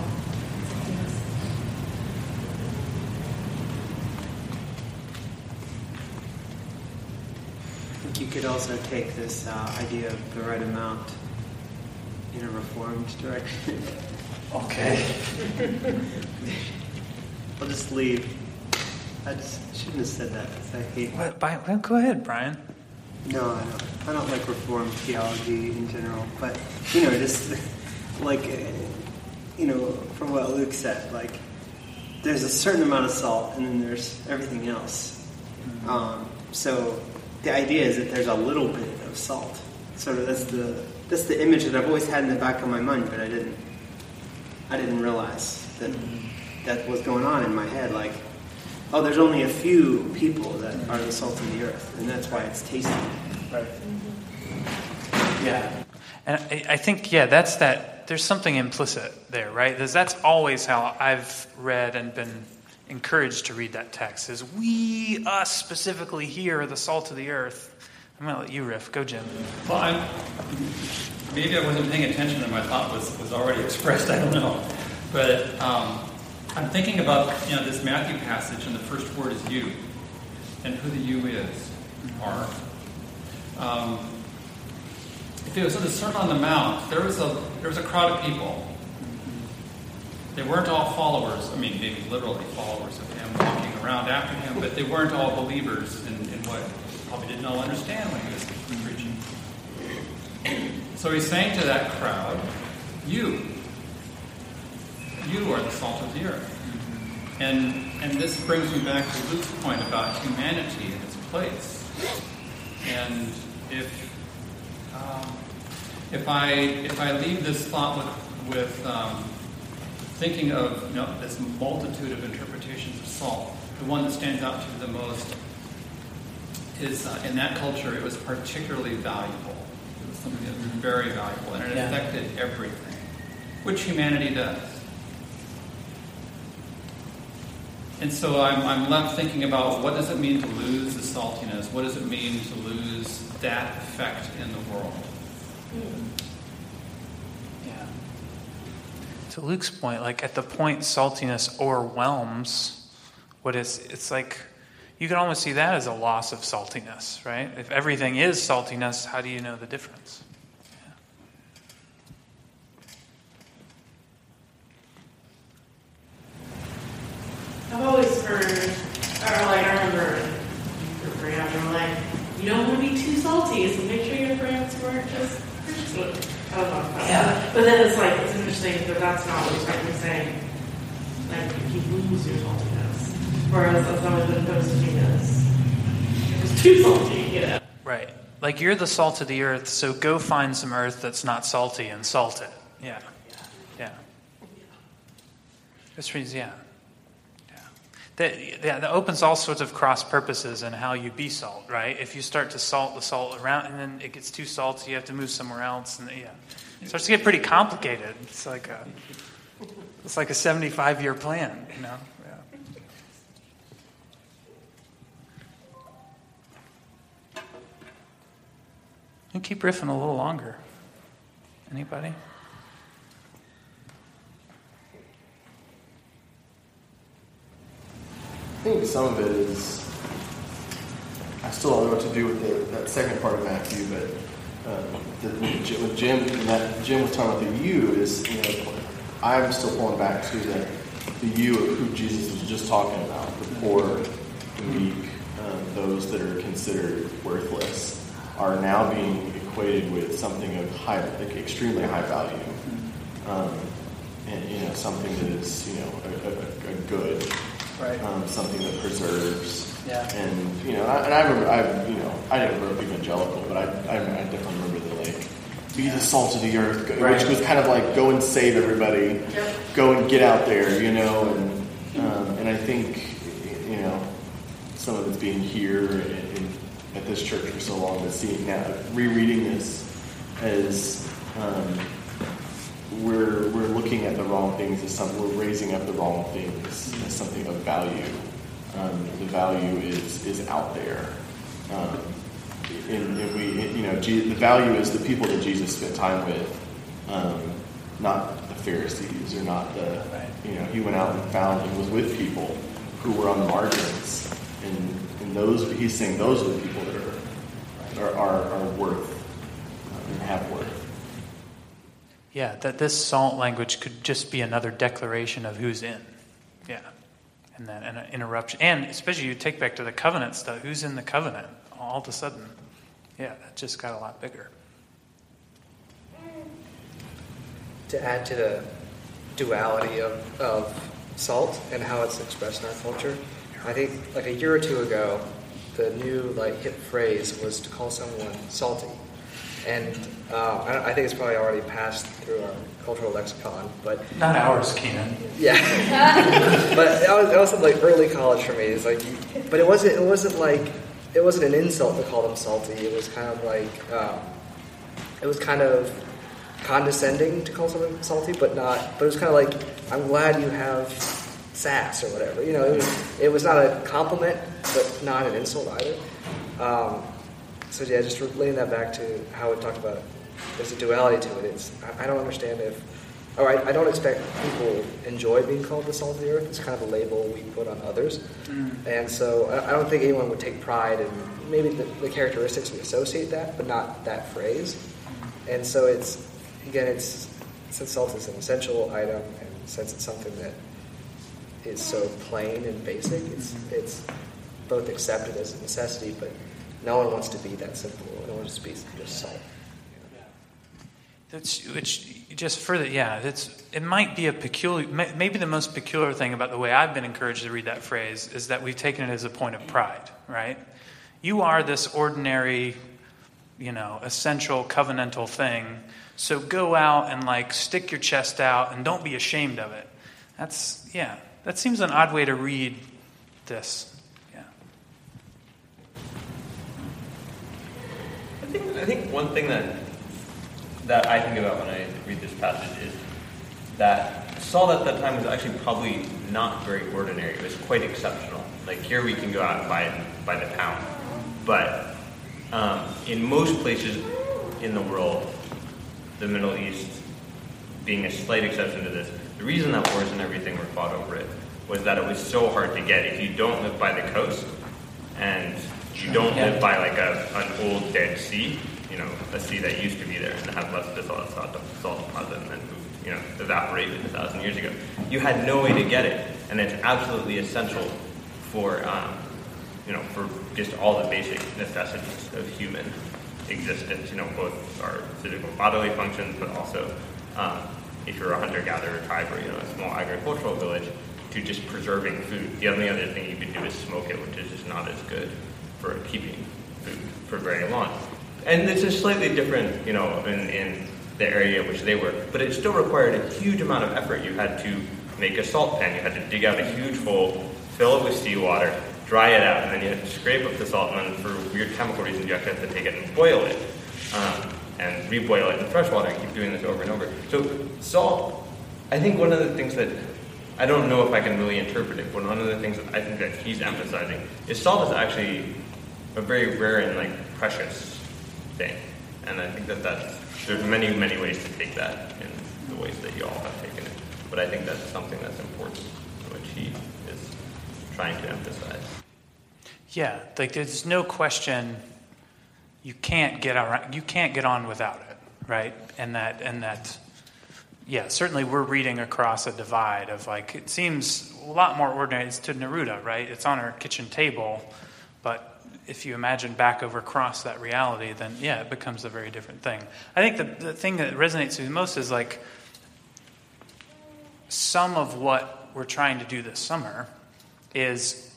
I think you could also take this uh, idea of the right amount in a reformed direction. [laughs] Okay. [laughs] I'll just leave. I just shouldn't have said that because I hate. By, well, go ahead, Brian. No, I don't. I don't like reformed theology in general, but you know, just like you know, from what Luke said, like there's a certain amount of salt, and then there's everything else. Um, so the idea is that there's a little bit of salt. Sort of that's the that's the image that I've always had in the back of my mind, but I didn't I didn't realize that that was going on in my head. Like, oh, there's only a few people that are the salt of the earth, and that's why it's tasty. Right. Mm-hmm. Yeah. And I, I think, yeah, that's that, there's something implicit there, right? Because that's always how I've read and been encouraged to read that text is we, us specifically here, are the salt of the earth. I'm going to let you riff. Go, Jim. Well, I'm, maybe I wasn't paying attention and my thought was, was already [laughs] expressed. I don't know. But um, I'm thinking about you know this Matthew passage, and the first word is you, and who the you is, are. Um, if it was in the Sermon on the Mount, there was a there was a crowd of people. They weren't all followers. I mean, maybe literally followers of him, walking around after him, but they weren't all believers in, in what probably didn't all understand what he was preaching. So he's saying to that crowd, "You, you are the salt of the earth." And and this brings me back to Luke's point about humanity and its place. And if um, if I if I leave this thought with, with um, thinking of you know, this multitude of interpretations of salt, the one that stands out to me the most is uh, in that culture it was particularly valuable. It was something that was very valuable, and it Yeah. affected everything, which humanity does. And so I'm, I'm left thinking about what does it mean to lose the saltiness? What does it mean to lose that effect in the world? Yeah. To Luke's point, like at the point saltiness overwhelms what is, it's like you can almost see that as a loss of saltiness, right? If everything is saltiness, how do you know the difference? I've always heard, or like I remember your brand, they were like, you don't want to be too salty, so make sure your brands weren't just just look. I don't know. if that's- Yeah. But then it's it's that that's not what he's actually saying. Like you lose your saltiness, whereas that's always been opposed to me as it too salty, you know. Right. Like you're the salt of the earth, so go find some earth that's not salty and salt it. Yeah. Yeah. This means, yeah. Yeah. That, yeah, that opens all sorts of cross purposes in how you be salt, right? If you start to salt the salt around and then it gets too salty, you have to move somewhere else. And yeah. It starts to get pretty complicated. It's like a, it's like a 75 year plan, you know? Yeah. You keep riffing a little longer. Anybody? I think some of it is. I still don't know what to do with the, that second part of Matthew, but uh, the, with Jim, that Jim was talking about the you is, you know, I'm still pulling back to the, the you of who Jesus was just talking about the poor, the weak, um, those that are considered worthless, are now being equated with something of high, like extremely high value. Um, and, you know, something that is, you know, a, a, a good, Right. um, something that preserves. Yeah. And you know, I, and I remember, I you know, I didn't grow up evangelical, but I, I, I definitely remember the like, be the salt of the earth, go- Right. which was kind of like go and save everybody, Yep. go and get out there, you know, and um, and I think you know, some of it's being here in, in, at this church for so long, but seeing now, rereading this as. Um, we're we're looking at the wrong things as something, we're raising up the wrong things as something of value. Value is is out there, um, and, and we you know the value is the people that Jesus spent time with, um, not the Pharisees or not the you know he went out and found and was with people who were on the margins, and and those he's saying those are the people that are are are, are worth uh, and have worth. Yeah, that this salt language could just be another declaration of who's in. Yeah. And then an interruption. And especially you take back to the covenant stuff. Who's in the covenant? All of a sudden, yeah, that just got a lot bigger. to add to the duality of, of salt and how it's expressed in our culture. I think like a year or two ago, the new like hip phrase was to call someone salty, and uh, I, I think it's probably already passed through our cultural lexicon. But Not ours, Keenan. yeah, [laughs] but that was, that was like early college for me. It's like, but it wasn't it wasn't like it wasn't an insult to call them salty. It was kind of like um, it was kind of condescending to call something salty, but not. But it was kind of like, I'm glad you have sass or whatever. You know, it was, it was not a compliment, but not an insult either. Um, so yeah, just relating that back to how we talked about there's a duality to it. It's I, I don't understand if, or I, I don't expect people enjoy being called the salt of the earth. It's kind of a label we put on others, Mm. and so I, I don't think anyone would take pride in maybe the, the characteristics we associate that, but not that phrase. And so it's again, it's since salt is an essential item, and since it's something that is so plain and basic, it's it's both accepted as a necessity, but no one wants to be that simple. No one wants to be just salt. That's which just further, yeah. It's it might be a peculiar, maybe the most peculiar thing about the way I've been encouraged to read that phrase is that we've taken it as a point of pride, right? You are this ordinary, you know, essential covenantal thing. So go out and like stick your chest out and don't be ashamed of it. That's yeah. That seems an odd way to read this. I think, one thing that that I think about when I read this passage is that salt at that time was actually probably not very ordinary. It was quite exceptional. Like here we can go out and buy it by the pound, but um, in most places in the world, the Middle East being a slight exception to this, the reason that wars and everything were fought over it was that it was so hard to get. If you don't live by the coast and you don't live by like a, an old dead sea, you know, a sea that used to be there and had left the salt, salt, salt deposit and then moved, you know, evaporated a thousand years ago. You had no way to get it, and it's absolutely essential for, um, you know, for just all the basic necessities of human existence. You know, both our physical bodily functions, but also um, if you're a hunter-gatherer tribe or you know a small agricultural village, to just preserving food. The only other thing you could do is smoke it, which is just not as good for keeping food for very long. And it's a slightly different, you know, in, in the area in which they were, but it still required a huge amount of effort. You had to make a salt pan, you had to dig out a huge hole, fill it with seawater, dry it out, and then you had to scrape up the salt, and then for weird chemical reasons, you actually have to take it and boil it, um, and reboil it in fresh water, and keep doing this over and over. So salt, I think one of the things that I don't know if I can really interpret it, but one of the things that I think that he's emphasizing is salt is actually a very rare and like precious thing, and I think that that's there's many many ways to take that in the ways that you all have taken it, but I think that's something that's important, which he is trying to emphasize. Yeah, like there's no question you can't get around, you can't get on without it, right? And that and that yeah, certainly we're reading across a divide of like it seems a lot more ordinary. It's to Neruda, right? It's on our kitchen table, but if you imagine back over across that reality, then yeah, it becomes a very different thing. I think the, the thing that resonates with me most is like some of what we're trying to do this summer is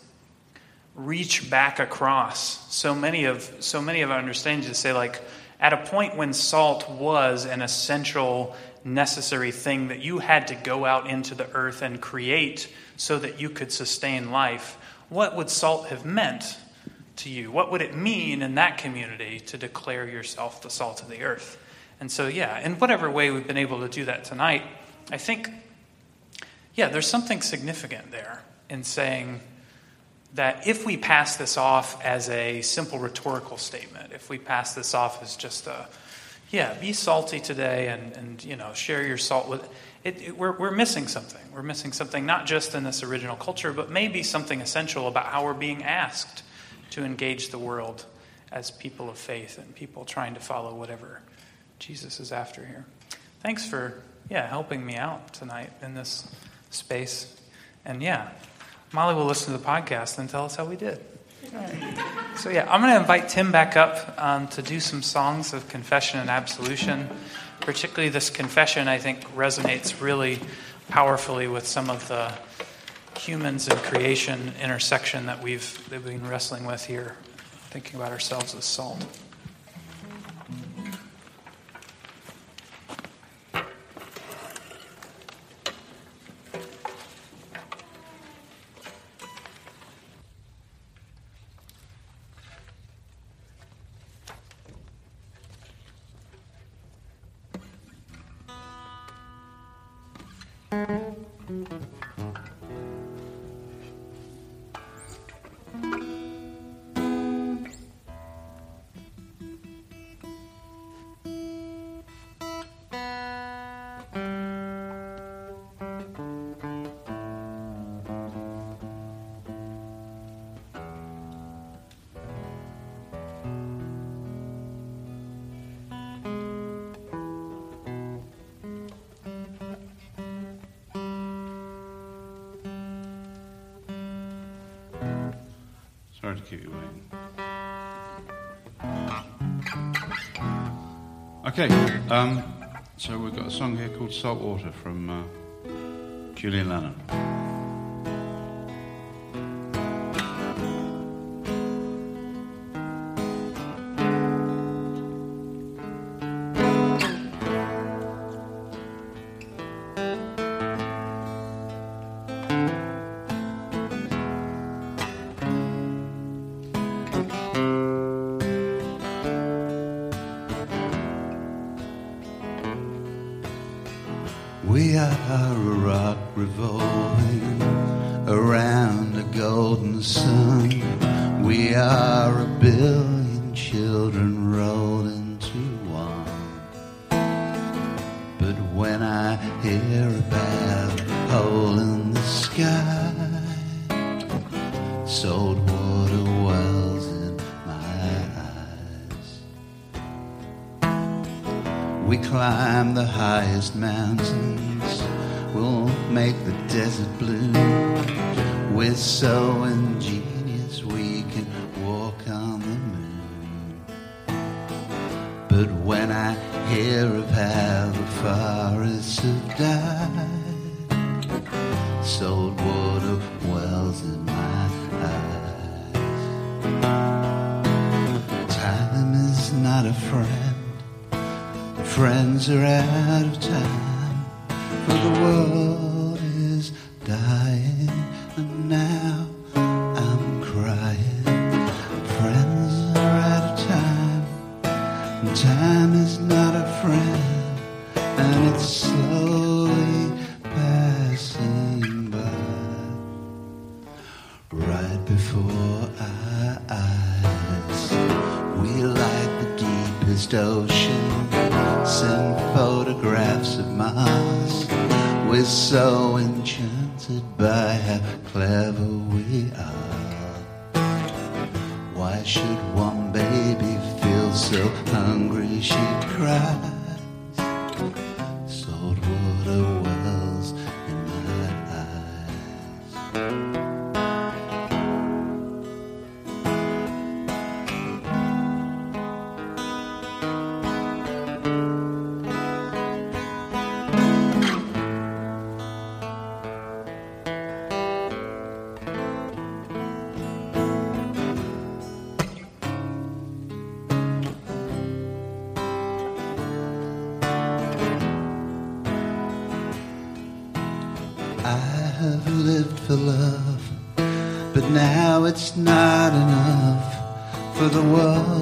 reach back across so many of so many of our understandings to say like at a point when salt was an essential necessary thing that you had to go out into the earth and create so that you could sustain life what would salt have meant to you what would it mean in that community to declare yourself the salt of the earth and so yeah in whatever way we've been able to do that tonight i think yeah there's something significant there in saying that if we pass this off as a simple rhetorical statement, if we pass this off as just a, yeah, be salty today and, and you know, share your salt with, it, it, we're, we're missing something. We're missing something not just in this original culture, but maybe something essential about how we're being asked to engage the world as people of faith and people trying to follow whatever Jesus is after here. Thanks for, yeah, helping me out tonight in this space. And yeah, Molly will listen to the podcast and tell us how we did. [laughs] So, yeah, I'm going to invite Tim back up um, to do some songs of confession and absolution. Particularly, this confession, I think, resonates really powerfully with some of the humans and creation intersection that we've, that we've been wrestling with here, thinking about ourselves as salt. Okay, um, so we've got a song here called Saltwater from uh, Julian Lennon. it's not enough for the world.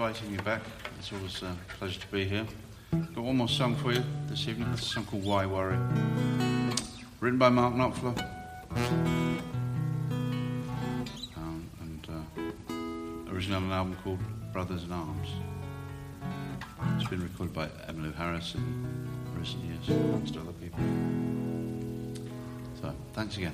inviting you back. It's always uh, a pleasure to be here. Got one more song for you this evening. It's a song called Why Worry, written by Mark Knopfler. Um, and uh, originally on an album called Brothers in Arms. It's been recorded by Emmylou Harris in recent years, amongst other people. So, thanks again.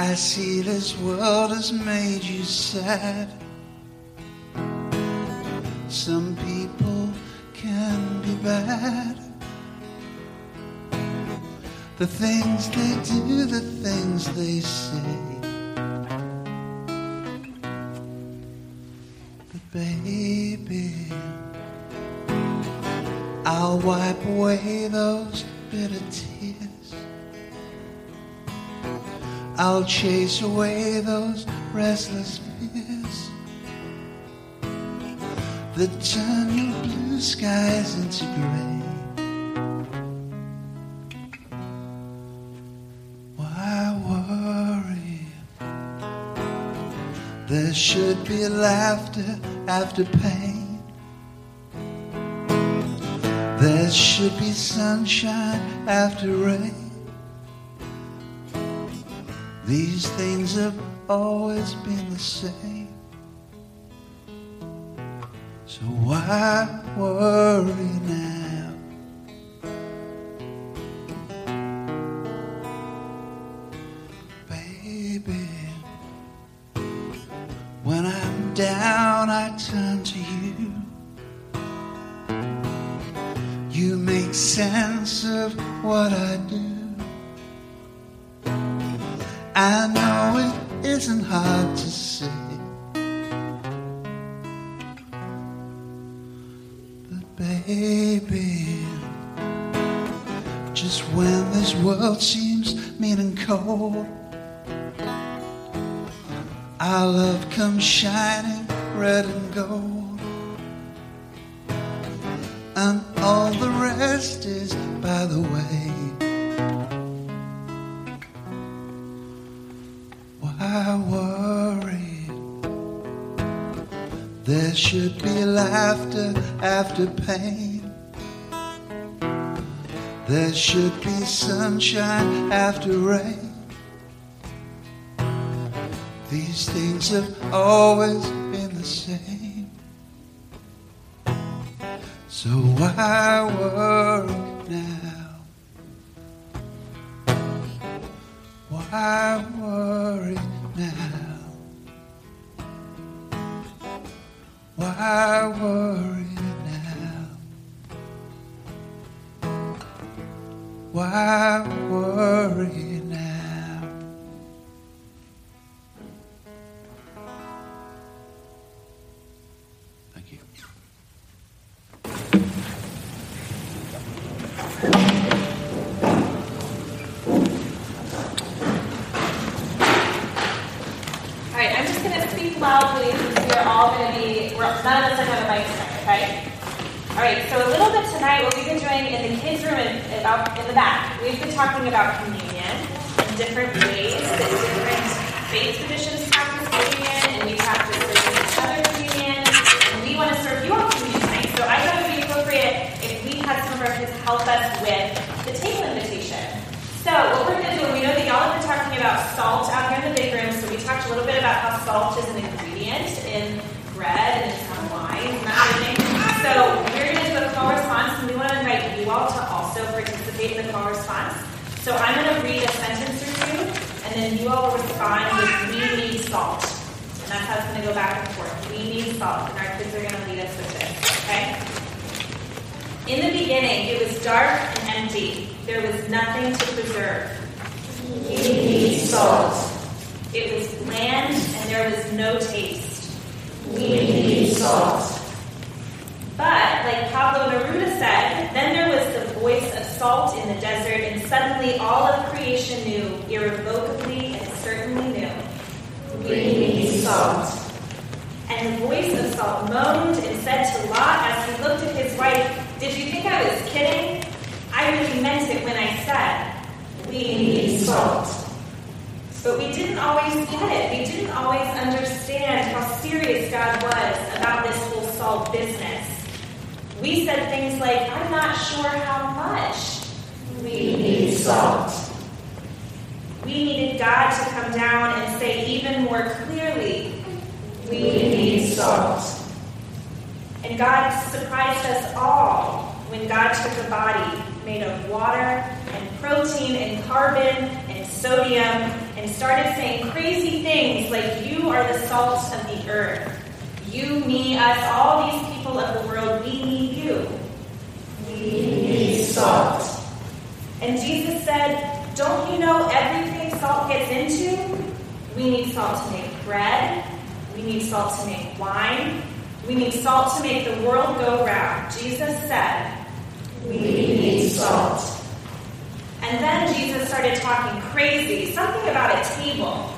I see this world has made you sad. Some people can be bad. The things they do, the things they say. But baby, I'll wipe away those bitter tears. I'll chase away those restless fears that turn your blue skies into gray. Why worry? There should be laughter after pain. There should be sunshine after rain. These things have always been the same. Laughter after pain. There should be sunshine after rain. These things have always been the same. So why worry now? Why worry now? Why worry now? Why worry be, none of us are going to mic tonight, okay? All right, so a little bit tonight, what we've been doing in the kids' room in, in, out in the back, we've been talking about communion in different ways that different faith traditions practice communion, and we practice each other communion, and we want to serve you all communion tonight. So I thought it would be appropriate if we had some of our kids help us with the table invitation. So what we're going to do, we know that y'all have been talking about salt out here in the big room, so we talked a little bit about how salt is an ingredient in bread and some wine and that sort of thing. So we're going to do a call response, and we want to invite you all to also participate in the call response. So I'm going to read a sentence or two, and then you all will respond with "We need salt," and that's how it's going to go back and forth. We need salt, and our kids are going to lead us with this. Okay. In the beginning, it was dark and empty. There was nothing to preserve. We need salt. It was bland and there was no taste. We need salt. But, like Pablo Neruda said, then there was the voice of salt in the desert, and suddenly all of creation knew, irrevocably and certainly knew. We need salt. And the voice of salt moaned and said to Lot as he looked at his wife, Did you think I was kidding? I really meant it when I said, We need salt. But we didn't always get it. We didn't always understand how serious God was about this whole salt business. We said things like, I'm not sure how much. We need salt. We needed God to come down and say even more clearly, we need salt. And God surprised us all when God took a body made of water and protein and carbon and sodium and started saying crazy things like, You are the salt of the earth. You, me, us, all these people of the world, we need you. We need salt. And Jesus said, Don't you know everything salt gets into? We need salt to make bread. We need salt to make wine. We need salt to make the world go round. Jesus said, We need salt. And then Jesus started talking crazy, something about a table.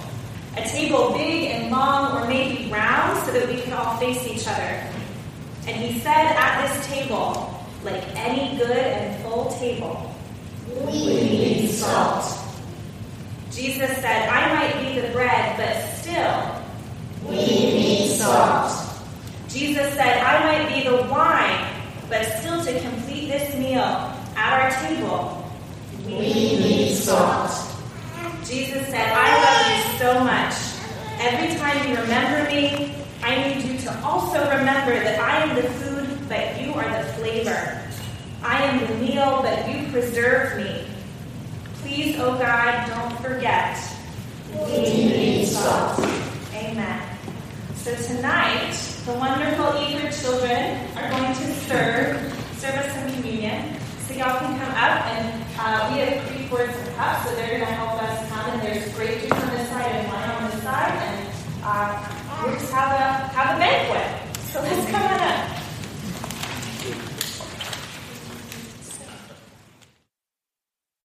A table big and long, or maybe round, so that we could all face each other. And he said at this table, like any good and full table, we need salt. Jesus said, I might be the bread, but still, we need salt. Jesus said, I might be the wine, but still to complete this meal at our table, we need salt. Jesus said, I love you so much. Every time you remember me, I need you to also remember that I am the food, but you are the flavor. I am the meal, but you preserve me. Please, oh God, don't forget. We need salt. Amen. So tonight, the wonderful Eager children are going to serve, serve us some communion y'all can come up, and uh, we have three boards of cups, so they're going to help us come. And there's grape juice on this side and wine on this side, and uh, we just have a have a banquet. So let's come on up.